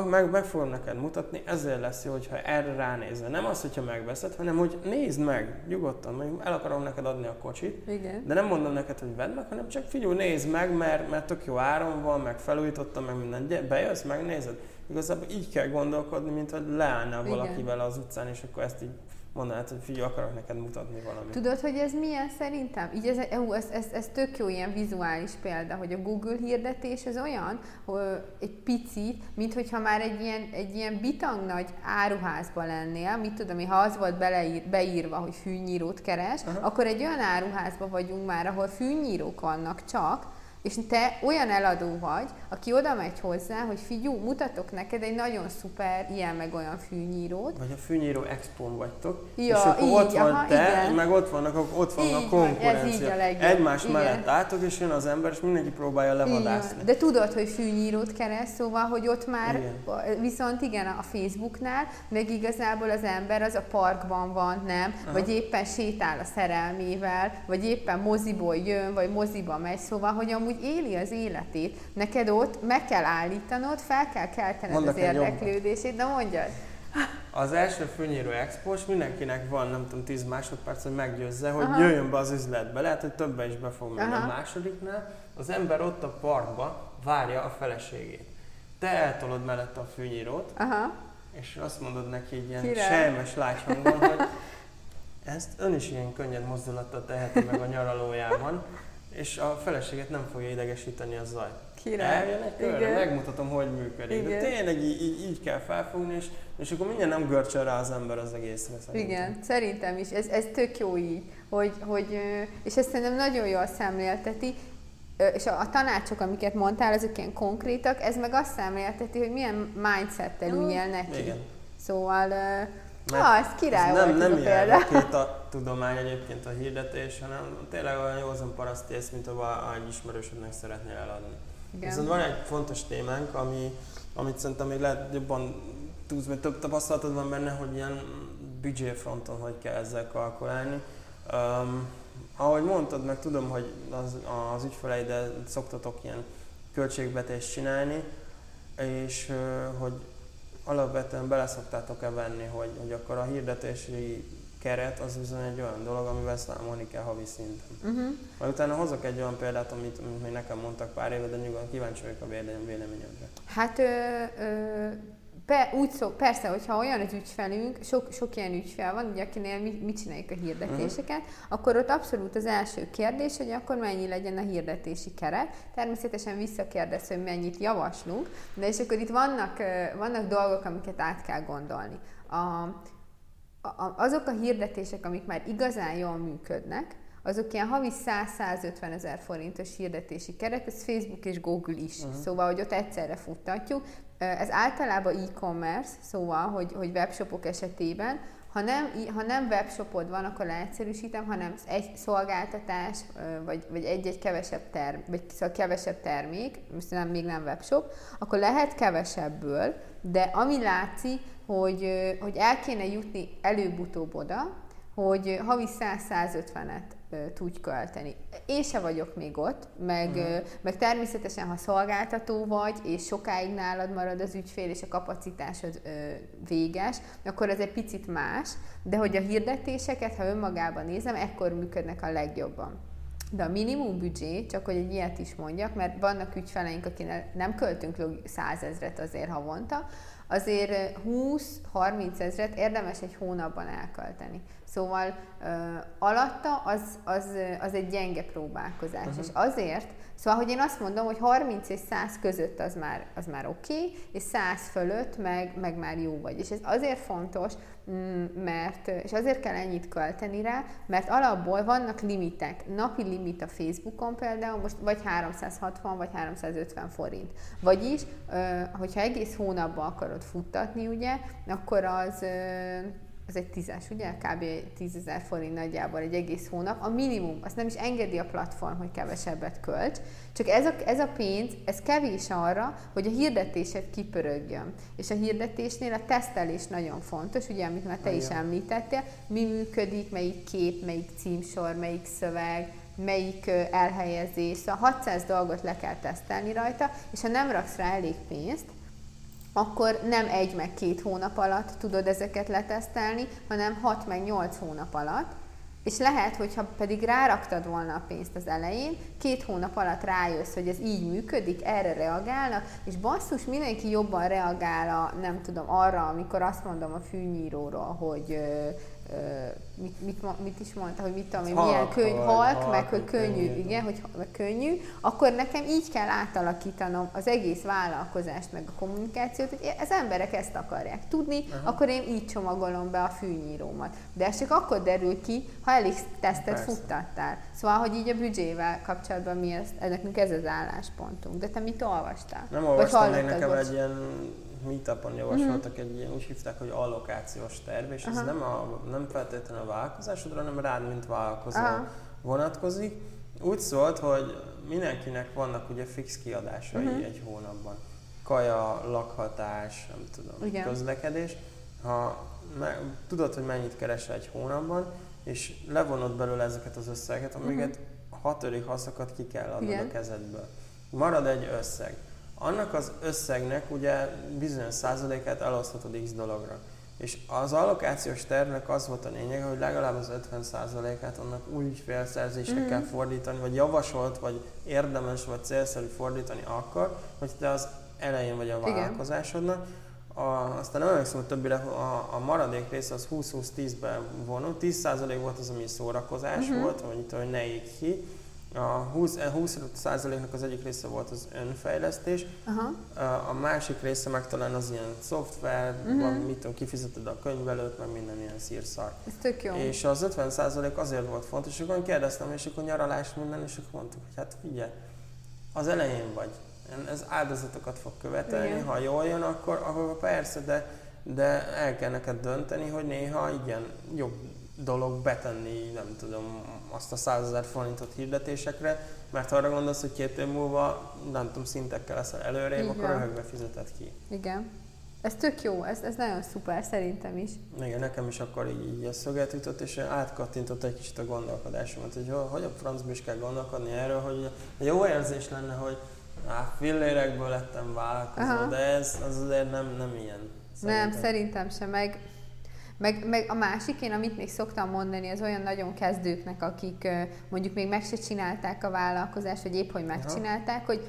meg, meg fogom neked mutatni, ezért lesz jó, hogyha erre ránézel. Nem az, hogyha megveszed, hanem hogy nézd meg, nyugodtan, meg el akarom neked adni a kocsit, Igen. de nem mondom neked, hogy vedd meg, hanem csak figyelj, nézd meg, mert, mert tök jó áron van, meg felújítottam, meg minden, bejössz, megnézed. Igazából így kell gondolkodni, mint hogy leállnál valakivel az utcán, és akkor ezt így mondanád, hogy figyelj, akarok neked mutatni valamit. Tudod, hogy ez milyen szerintem? Így ez, ez, ez, ez, ez tök jó ilyen vizuális példa, hogy a Google hirdetés ez olyan, hogy egy pici, mint hogyha már egy ilyen, egy ilyen bitang nagy áruházban lennél, mit tudom ha az volt beleír, beírva, hogy fűnyírót keres, Aha. akkor egy olyan áruházban vagyunk már, ahol fűnyírók vannak csak, és te olyan eladó vagy, aki oda megy hozzá, hogy figyú, mutatok neked egy nagyon szuper ilyen meg olyan fűnyírót. Vagy a fűnyíró expon vagytok, ja, és akkor így, ott van aha, te, igen. meg ott vannak, ott van így a konkurencia. Van, ez így a. Egymás igen. mellett álltok, és jön az ember, és mindenki próbálja levadászni. De tudod, hogy fűnyírót keres, szóval, hogy ott már, igen. viszont igen, a Facebooknál, meg igazából az ember az a parkban van, nem? Aha. Vagy éppen sétál a szerelmével, vagy éppen moziból jön, vagy moziba megy, szóval, hogy amúgy éli az élet életét. Neked ott meg kell állítanod, fel kell keltened Mondok az érdeklődését, de mondjad. Az első fűnyíró expós mindenkinek van, nem tudom, 10 másodperc, hogy meggyőzze, hogy Aha. jöjjön be az üzletbe. Lehet, hogy többen is be fog menni. A másodiknál az ember ott a parkba várja a feleségét. Te eltolod mellette a fűnyírót, Aha. és azt mondod neki egy ilyen Kire? sejmes lágy hangon, hogy *laughs* ezt ön is ilyen könnyed mozdulattal teheti meg a nyaralójában és a feleséget nem fogja idegesíteni a zaj. Király. Eljön egy körre, megmutatom, hogy működik. Igen. De tényleg így, így, így kell felfogni, és, és akkor mindjárt nem görcsöl rá az ember az egészre. Szerintem. Igen, szerintem is. Ez, ez tök jó így, hogy, hogy, és ezt szerintem nagyon jól szemlélteti, és a, a tanácsok, amiket mondtál, ezek ilyen konkrétak, ez meg azt szemlélteti, hogy milyen mindsettel üljél neki. Igen. Szóval mert ah, ez király ez nem, nem ilyen a tudomány egyébként a hirdetés, hanem tényleg olyan józan parasztész, mint a egy ismerősödnek szeretnél eladni. Igen. Viszont van egy fontos témánk, ami, amit szerintem még lehet jobban tudsz, mert több tapasztalatod van benne, hogy ilyen budget fronton hogy kell ezzel kalkulálni. Um, ahogy mondtad, meg tudom, hogy az, az ügyfeleiddel szoktatok ilyen költségvetést csinálni, és hogy alapvetően beleszoktátok-e venni, hogy, hogy akkor a hirdetési keret az bizony egy olyan dolog, amivel számolni kell havi szinten. Uh-huh. Majd utána hozok egy olyan példát, amit, amit még nekem mondtak pár éve, de nyugodtan kíváncsi vagyok a véleményedre. Hát ö, ö, Pe, úgy szó, persze, hogyha olyan az ügyfelünk, sok, sok ilyen ügyfel van, ugye, akinél mi, mit csináljuk a hirdetéseket, uh-huh. akkor ott abszolút az első kérdés, hogy akkor mennyi legyen a hirdetési keret. Természetesen visszakérdez, hogy mennyit javaslunk, de és akkor itt vannak, vannak dolgok, amiket át kell gondolni. A, a, azok a hirdetések, amik már igazán jól működnek, azok ilyen havi 100-150 ezer forintos hirdetési keret, ez Facebook és Google is. Uh-huh. Szóval, hogy ott egyszerre futtatjuk. Ez általában e-commerce, szóval, hogy, hogy webshopok esetében, ha nem, ha nem webshopod van, akkor leegyszerűsítem, hanem egy szolgáltatás, vagy, vagy egy-egy kevesebb, term, vagy szóval kevesebb termék, most nem, még nem webshop, akkor lehet kevesebből, de ami látszik, hogy, hogy el kéne jutni előbb-utóbb oda, hogy havi 100-150-et tudj költeni. Én se vagyok még ott, meg, uh-huh. meg természetesen, ha szolgáltató vagy, és sokáig nálad marad az ügyfél, és a kapacitásod ö, véges, akkor ez egy picit más, de hogy a hirdetéseket, ha önmagában nézem, ekkor működnek a legjobban. De a minimum büdzsé, csak hogy egy ilyet is mondjak, mert vannak ügyfeleink, akinek nem költünk százezret azért havonta, azért 20-30 ezret érdemes egy hónapban elkölteni. Szóval uh, alatta az, az, az egy gyenge próbálkozás. Uh-huh. És azért, szóval, hogy én azt mondom, hogy 30 és 100 között az már, az már oké, okay, és 100 fölött meg, meg már jó vagy. És ez azért fontos, mm, mert, és azért kell ennyit költeni rá, mert alapból vannak limitek. Napi limit a Facebookon például, most vagy 360, vagy 350 forint. Vagyis, hogyha egész hónapban akarod futtatni, ugye, akkor az ez egy tízes, ugye? Kb. 10 ezer forint nagyjából egy egész hónap. A minimum, azt nem is engedi a platform, hogy kevesebbet költs, csak ez a, ez a pénz, ez kevés arra, hogy a hirdetésed kipörögjön. És a hirdetésnél a tesztelés nagyon fontos, ugye, amit már te is említettél, mi működik, melyik kép, melyik címsor, melyik szöveg, melyik elhelyezés, szóval 600 dolgot le kell tesztelni rajta, és ha nem raksz rá elég pénzt, akkor nem egy meg két hónap alatt tudod ezeket letesztelni, hanem hat meg nyolc hónap alatt, és lehet, hogyha pedig ráraktad volna a pénzt az elején, két hónap alatt rájössz, hogy ez így működik, erre reagálnak, és basszus, mindenki jobban reagál a, nem tudom, arra, amikor azt mondom a fűnyíróról, hogy mit, mit, mit is mondta, hogy mit tudom én, milyen könny, halk, halk, meg hogy könnyű, könnyű, igen, hogy meg könnyű, akkor nekem így kell átalakítanom az egész vállalkozást, meg a kommunikációt, hogy az emberek ezt akarják tudni, Aha. akkor én így csomagolom be a fűnyírómat. De ez csak akkor derül ki, ha elég tesztet Persze. futtattál. Szóval, hogy így a büdzsével kapcsolatban mi ez, nekünk ez az álláspontunk. De te mit olvastál? Nem olvastam, még nekem egy ilyen meetupon javasoltak mm-hmm. egy ilyen, úgy hívták, hogy allokációs terv, és Aha. ez nem, a, nem feltétlenül a vállalkozásodra, hanem rád, mint vállalkozó Aha. vonatkozik. Úgy szólt, hogy mindenkinek vannak ugye fix kiadásai uh-huh. egy hónapban. Kaja, lakhatás, nem tudom, Igen. közlekedés. Ha me, tudod, hogy mennyit keresel egy hónapban, és levonod belőle ezeket az összegeket, amiket uh-huh. hatodik haszokat ki kell adnod Igen. a kezedből. Marad egy összeg annak az összegnek ugye bizonyos százalékát eloszthatod X dologra. És az allokációs tervnek az volt a lényeg, hogy legalább az 50%-át annak új ügyfélszerzésre mm-hmm. kell fordítani, vagy javasolt, vagy érdemes, vagy célszerű fordítani akkor, hogy te az elején vagy a vállalkozásodnak. A, aztán nem emlékszem, hogy többire a, a maradék rész az 20-20-10-ben vonul. 10% volt az, ami szórakozás mm-hmm. volt, vagy hogy ne ég ki a 20, 20%-nak az egyik része volt az önfejlesztés, Aha. a másik része meg talán az ilyen szoftver, uh-huh. van, mit tudom, kifizeted a könyvelőt, meg minden ilyen szírszar. Ez tök jó. És az 50% azért volt fontos, és akkor kérdeztem, és akkor nyaralás minden, és akkor mondtuk, hogy hát figyelj, az elején vagy, ez áldozatokat fog követelni, Igen. ha jól jön, akkor, akkor persze, de, de el kell neked dönteni, hogy néha igen, jobb dolog betenni, nem tudom, azt a 100 ezer forintot hirdetésekre, mert ha arra gondolsz, hogy két év múlva, nem tudom, szintekkel leszel előrébb, akkor röhögve fizeted ki. Igen. Ez tök jó, ez, ez nagyon szuper szerintem is. Igen, nekem is akkor így, így szöget jutott, és átkattintott egy kicsit a gondolkodásomat, hogy hogy a francba is kell gondolkodni erről, hogy jó érzés lenne, hogy á, fillérekből lettem vállalkozó, Aha. de ez az azért nem, nem ilyen. Szerintem. Nem, szerintem sem, meg meg, meg a másik, én amit még szoktam mondani, az olyan nagyon kezdőknek, akik mondjuk még meg se csinálták a vállalkozást, vagy épp hogy megcsinálták, hogy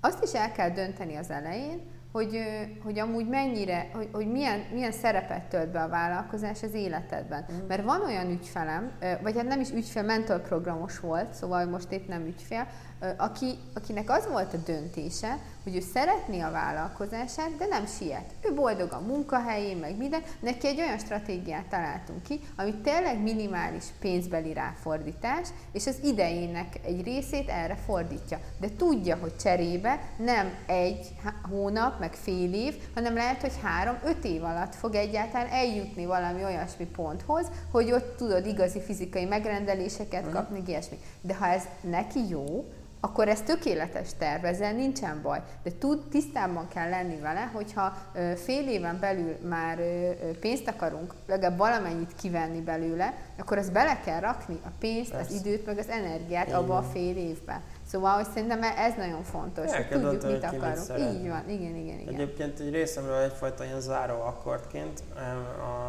azt is el kell dönteni az elején, hogy, hogy amúgy mennyire, hogy, hogy milyen, milyen szerepet tölt be a vállalkozás az életedben. Mm. Mert van olyan ügyfelem, vagy hát nem is ügyfél, mentorprogramos volt, szóval most épp nem ügyfél, aki, akinek az volt a döntése, hogy ő szeretné a vállalkozását, de nem siet. Ő boldog a munkahelyén, meg minden. Neki egy olyan stratégiát találtunk ki, ami tényleg minimális pénzbeli ráfordítás, és az idejének egy részét erre fordítja. De tudja, hogy cserébe nem egy hónap, meg fél év, hanem lehet, hogy három-öt év alatt fog egyáltalán eljutni valami olyasmi ponthoz, hogy ott tudod igazi fizikai megrendeléseket kapni, ilyesmi. De ha ez neki jó, akkor ez tökéletes terv, ezzel nincsen baj. De tud, tisztában kell lenni vele, hogyha fél éven belül már pénzt akarunk legalább valamennyit kivenni belőle, akkor azt bele kell rakni a pénzt, Persze. az időt, meg az energiát abba a fél évbe. Szóval, hogy szerintem ez nagyon fontos, El hogy tudjuk, mit akarunk. Mit Így van, igen, igen, igen. Egyébként egy részemről egyfajta ilyen záró akkordként a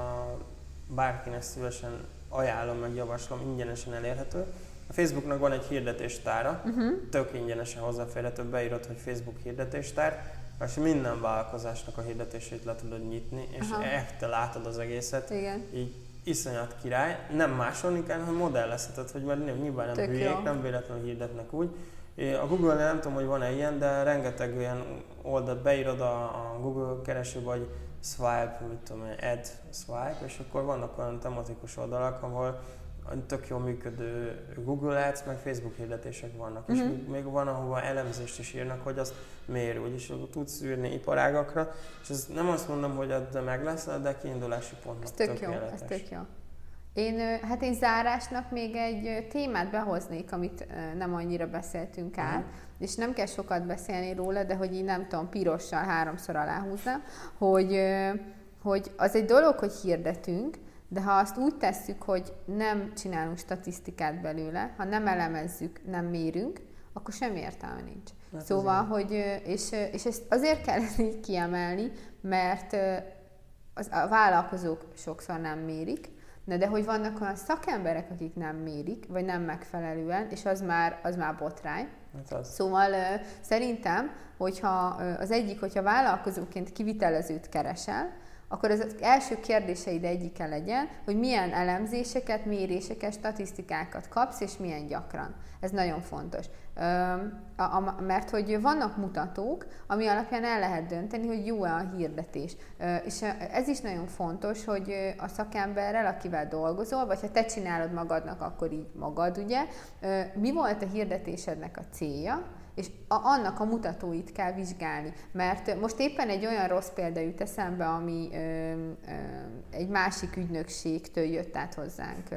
bárkinek szívesen ajánlom, meg javaslom, ingyenesen elérhető. A Facebooknak van egy hirdetéstára, uh-huh. tök ingyenesen hozzáférhető, beírod, hogy Facebook hirdetéstár, és minden vállalkozásnak a hirdetését le tudod nyitni, és te látod az egészet. Igen. Így iszonyat király, nem másolni kell, hanem modellezheted, hogy mert nyilván nem Tök hülyék, jó. nem véletlenül hirdetnek úgy. A google nem tudom, hogy van-e ilyen, de rengeteg olyan oldalt beírod a, a Google kereső vagy swipe, mit tudom add swipe, és akkor vannak olyan tematikus oldalak, ahol tök jól működő Google Ads, meg Facebook hirdetések vannak, uh-huh. és mhm. még van, ahova elemzést is írnak, hogy azt mér, úgyis tudsz űrni iparágakra, és ez nem azt mondom, hogy de meg lesz, de kiindulási pont. Ez tök jó, ez tök jó. Én, hát én zárásnak még egy témát behoznék, amit nem annyira beszéltünk át, uh-huh. és nem kell sokat beszélni róla, de hogy így nem tudom, pirossal háromszor aláhúznám, hogy, hogy az egy dolog, hogy hirdetünk, de ha azt úgy tesszük, hogy nem csinálunk statisztikát belőle, ha nem elemezzük, nem mérünk, akkor semmi értelme nincs. Hát szóval, azért. hogy, és, és ezt azért kell ezt *laughs* így kiemelni, mert az, a vállalkozók sokszor nem mérik, de, de hogy vannak olyan szakemberek, akik nem mérik, vagy nem megfelelően, és az már, az már botrány. Hát az. Szóval szerintem, hogyha az egyik, hogyha vállalkozóként kivitelezőt keresel, akkor az első kérdéseid egyike legyen, hogy milyen elemzéseket, méréseket, statisztikákat kapsz, és milyen gyakran. Ez nagyon fontos. Mert hogy vannak mutatók, ami alapján el lehet dönteni, hogy jó-e a hirdetés. És ez is nagyon fontos, hogy a szakemberrel, akivel dolgozol, vagy ha te csinálod magadnak, akkor így magad, ugye, mi volt a hirdetésednek a célja, és annak a mutatóit kell vizsgálni. Mert most éppen egy olyan rossz példa jut eszembe, ami egy másik ügynökségtől jött át hozzánk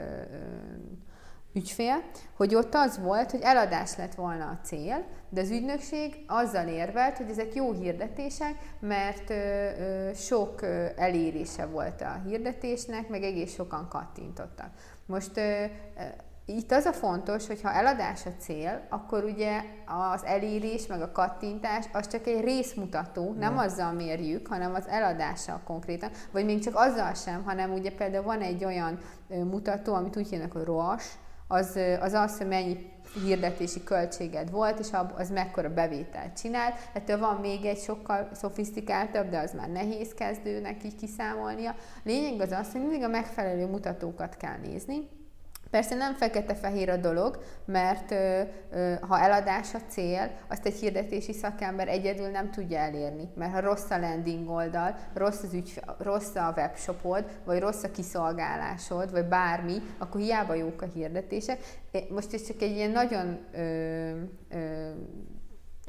ügyfél, hogy ott az volt, hogy eladás lett volna a cél, de az ügynökség azzal érvelt, hogy ezek jó hirdetések, mert ö, ö, sok ö, elérése volt a hirdetésnek, meg egész sokan kattintottak. Most ö, itt az a fontos, hogy ha eladás a cél, akkor ugye az elérés meg a kattintás az csak egy részmutató, nem ja. azzal mérjük, hanem az eladással konkrétan, vagy még csak azzal sem, hanem ugye például van egy olyan mutató, amit úgy hívnak, hogy ROAS, az, az az, hogy mennyi hirdetési költséged volt, és az mekkora bevételt csinált. Ettől van még egy sokkal szofisztikáltabb, de az már nehéz kezdőnek így kiszámolnia. Lényeg az az, hogy mindig a megfelelő mutatókat kell nézni, Persze nem fekete-fehér a dolog, mert ö, ö, ha eladás a cél, azt egy hirdetési szakember egyedül nem tudja elérni. Mert ha rossz a landing oldal, rossz, az ügy, rossz a webshopod, vagy rossz a kiszolgálásod, vagy bármi, akkor hiába jók a hirdetések. Most ez csak egy ilyen nagyon ö, ö,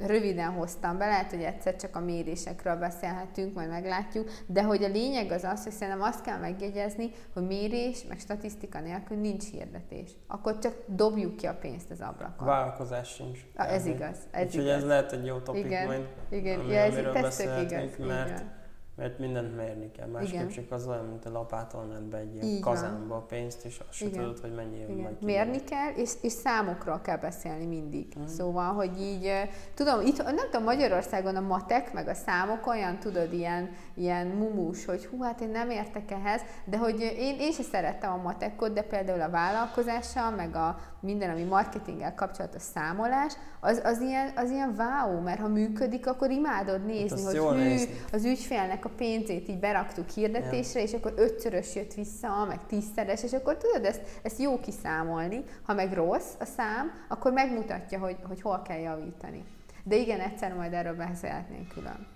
röviden hoztam be, lehet, hogy egyszer csak a mérésekről beszélhetünk, majd meglátjuk, de hogy a lényeg az az, hogy szerintem azt kell megjegyezni, hogy mérés, meg statisztika nélkül nincs hirdetés. Akkor csak dobjuk ki a pénzt az ablakon. Vállalkozás sincs. Ah, ez igaz. Ez Úgyhogy ez lehet egy jó topik igen, majd, igen, ami, ja, ez beszélhetünk, igaz, mert igen mert mindent mérni kell. Másképp csak az olyan, mint a lapátolnád be egy ilyen Így kazánba a pénzt, és azt se tudod, hogy mennyi jön majd Mérni kell, és, és számokról kell beszélni mindig. Mm. Szóval, hogy így, tudom, itt, nem tudom, Magyarországon a matek, meg a számok olyan, tudod, ilyen, ilyen mumus, hogy hú, hát én nem értek ehhez, de hogy én, én sem szerettem a matekot, de például a vállalkozással, meg a minden, ami marketinggel kapcsolatos számolás, az, az, ilyen, az ilyen wow, mert ha működik, akkor imádod nézni, hát hogy hű, nézni. az ügyfélnek a pénzét így beraktuk hirdetésre, ja. és akkor ötszörös jött vissza, meg tízszeres, és akkor tudod, ezt, ezt jó kiszámolni. Ha meg rossz a szám, akkor megmutatja, hogy, hogy hol kell javítani. De igen, egyszer majd erről beszélhetnénk külön.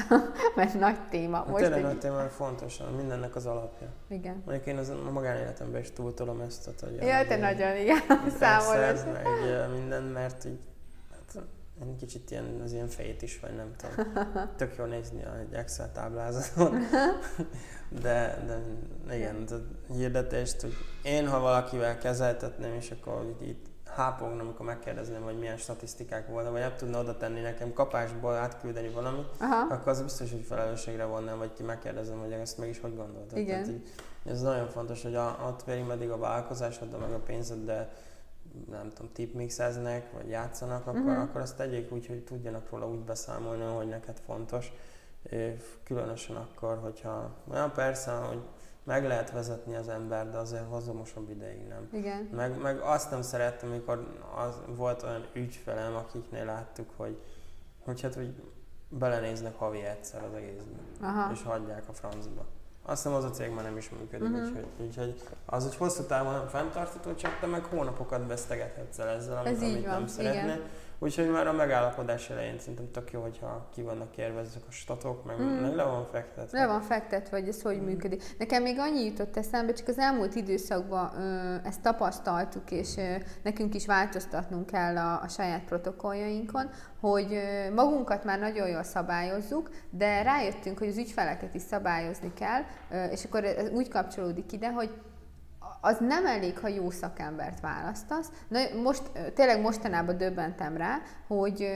*laughs* Mert nagy téma. Hát Most tényleg egy... nagy téma, fontos, mindennek az alapja. Igen. Mondjuk én az, a magánéletemben is túltolom ezt, hogy... Ja, te nagyon, igen, *laughs* számolás. meg minden, mert így én kicsit ilyen, az ilyen fejét is, vagy nem tudom. *laughs* Tök jó nézni egy Excel táblázaton. De, de igen, a hirdetést, hogy én ha valakivel kezeltetném, és akkor így itt hápogna, amikor megkérdezném, hogy milyen statisztikák voltak, vagy nem tudna oda tenni nekem kapásból átküldeni valamit, Aha. akkor az biztos, hogy felelősségre vonnám, vagy ki megkérdezem, hogy ezt meg is hogy gondoltad. Igen. Tehát, így, ez nagyon fontos, hogy a, ott pedig meddig a vállalkozásod, de meg a pénzed, de nem tudom, tipmixeznek, vagy játszanak, akkor, uh-huh. akkor azt tegyék úgy, hogy tudjanak róla úgy beszámolni, hogy neked fontos. Különösen akkor, hogyha, olyan persze, hogy meg lehet vezetni az ember, de azért hozamosabb ideig nem. Igen. Meg, meg azt nem szerettem, amikor az, volt olyan ügyfelem, akiknél láttuk, hogy, hogy hát, hogy belenéznek havi egyszer az egészben, Aha. és hagyják a francba. Azt hiszem az a cég már nem is működik, uh-huh. úgyhogy, úgyhogy az, hogy hosszú távon nem fenntartható, csak te meg hónapokat vesztegethetsz el ezzel, amit, Ez amit nem szeretnél. Úgyhogy már a megállapodás elején szerintem tök jó, hogyha ki vannak ezek a statok, meg, mm. meg le van fektetve. Le van fektetve, hogy ez hogy mm. működik. Nekem még annyi jutott eszembe, csak az elmúlt időszakban ö, ezt tapasztaltuk, és ö, nekünk is változtatnunk kell a, a saját protokolljainkon, hogy ö, magunkat már nagyon jól szabályozzuk, de rájöttünk, hogy az ügyfeleket is szabályozni kell, ö, és akkor ez úgy kapcsolódik ide, hogy az nem elég, ha jó szakembert választasz. Na, most, tényleg mostanában döbbentem rá, hogy,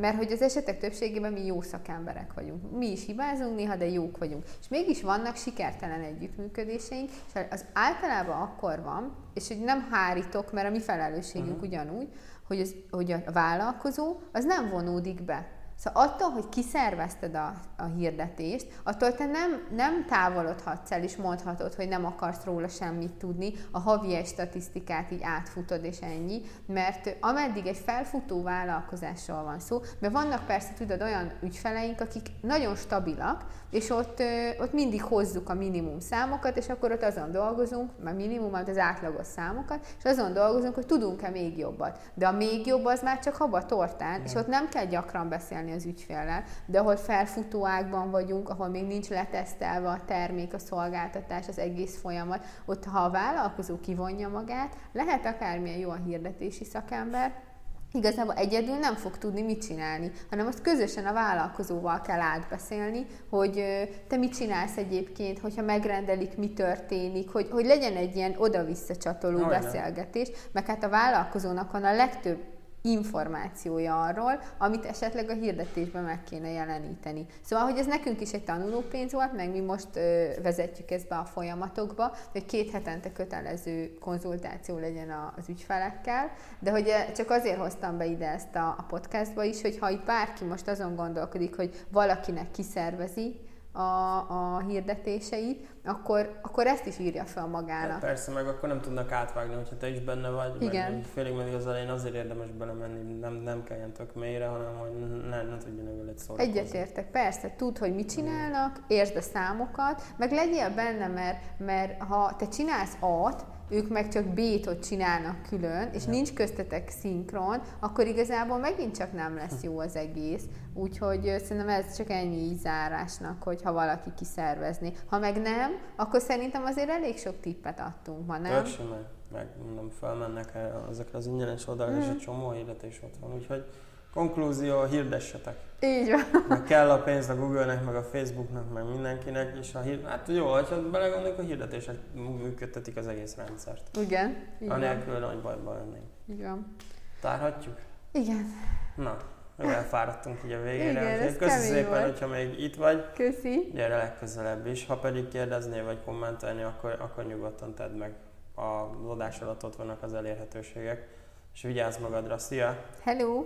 mert hogy az esetek többségében mi jó szakemberek vagyunk. Mi is hibázunk néha, de jók vagyunk. És mégis vannak sikertelen együttműködéseink, és az általában akkor van, és hogy nem hárítok, mert a mi felelősségünk uh-huh. ugyanúgy, hogy, az, hogy a vállalkozó az nem vonódik be Szóval attól, hogy kiszervezted a, a hirdetést, attól te nem, nem távolodhatsz el, és mondhatod, hogy nem akarsz róla semmit tudni, a havi egy statisztikát így átfutod, és ennyi, mert ameddig egy felfutó vállalkozásról van szó, mert vannak persze, tudod, olyan ügyfeleink, akik nagyon stabilak, és ott, ott mindig hozzuk a minimum számokat, és akkor ott azon dolgozunk, mert minimum az átlagos számokat, és azon dolgozunk, hogy tudunk-e még jobbat. De a még jobb az már csak haba tortán, és ott nem kell gyakran beszélni az ügyféllel, de ahol felfutó ágban vagyunk, ahol még nincs letesztelve a termék, a szolgáltatás, az egész folyamat, ott ha a vállalkozó kivonja magát, lehet akármilyen jó a hirdetési szakember, igazából egyedül nem fog tudni mit csinálni, hanem azt közösen a vállalkozóval kell átbeszélni, hogy te mit csinálsz egyébként, hogyha megrendelik, mi történik, hogy, hogy legyen egy ilyen oda-vissza csatoló beszélgetés, meg hát a vállalkozónak van a legtöbb információja arról, amit esetleg a hirdetésben meg kéne jeleníteni. Szóval, hogy ez nekünk is egy tanulópénz volt, meg mi most ö, vezetjük ezt be a folyamatokba, hogy két hetente kötelező konzultáció legyen az ügyfelekkel, de hogy csak azért hoztam be ide ezt a, a podcastba is, hogy ha itt bárki most azon gondolkodik, hogy valakinek kiszervezi, a, a hirdetéseit, akkor, akkor ezt is írja fel magának. Hát persze, meg akkor nem tudnak átvágni, hogyha te is benne vagy. Igen. Meg félig meddig az elején azért érdemes belemenni, nem, nem kelljen tök mélyre, hanem hogy ne, ne tudjanak veled szólni. Egyetértek, persze, tud, hogy mit csinálnak, értsd a számokat, meg legyél benne, mert, mert ha te csinálsz A-t, ők meg csak B-tot csinálnak külön, és ja. nincs köztetek szinkron, akkor igazából megint csak nem lesz jó az egész. Úgyhogy szerintem ez csak ennyi így zárásnak, hogy ha valaki kiszervezni. Ha meg nem, akkor szerintem azért elég sok tippet adtunk ma, nem? Tök meg, meg mondom, felmennek ezekre az ingyenes oldalra, mm. és egy csomó hirdetés ott van, úgyhogy Konklúzió, hirdessetek. Így van. Meg kell a pénz a Google-nek, meg a Facebooknak, meg mindenkinek, és a hír... hát jó, ha belegondoljuk, a hirdetések működtetik az egész rendszert. Igen. Anélkül nagy bajban lennénk. Igen. Tárhatjuk? Igen. Na, jó, elfáradtunk így a végére. Igen, ez Köszi szépen, volt. hogyha még itt vagy. Köszi. Gyere legközelebb is. Ha pedig kérdeznél vagy kommentelni, akkor, akkor nyugodtan tedd meg. A adás alatt ott vannak az elérhetőségek. És vigyázz magadra. Szia! Hello!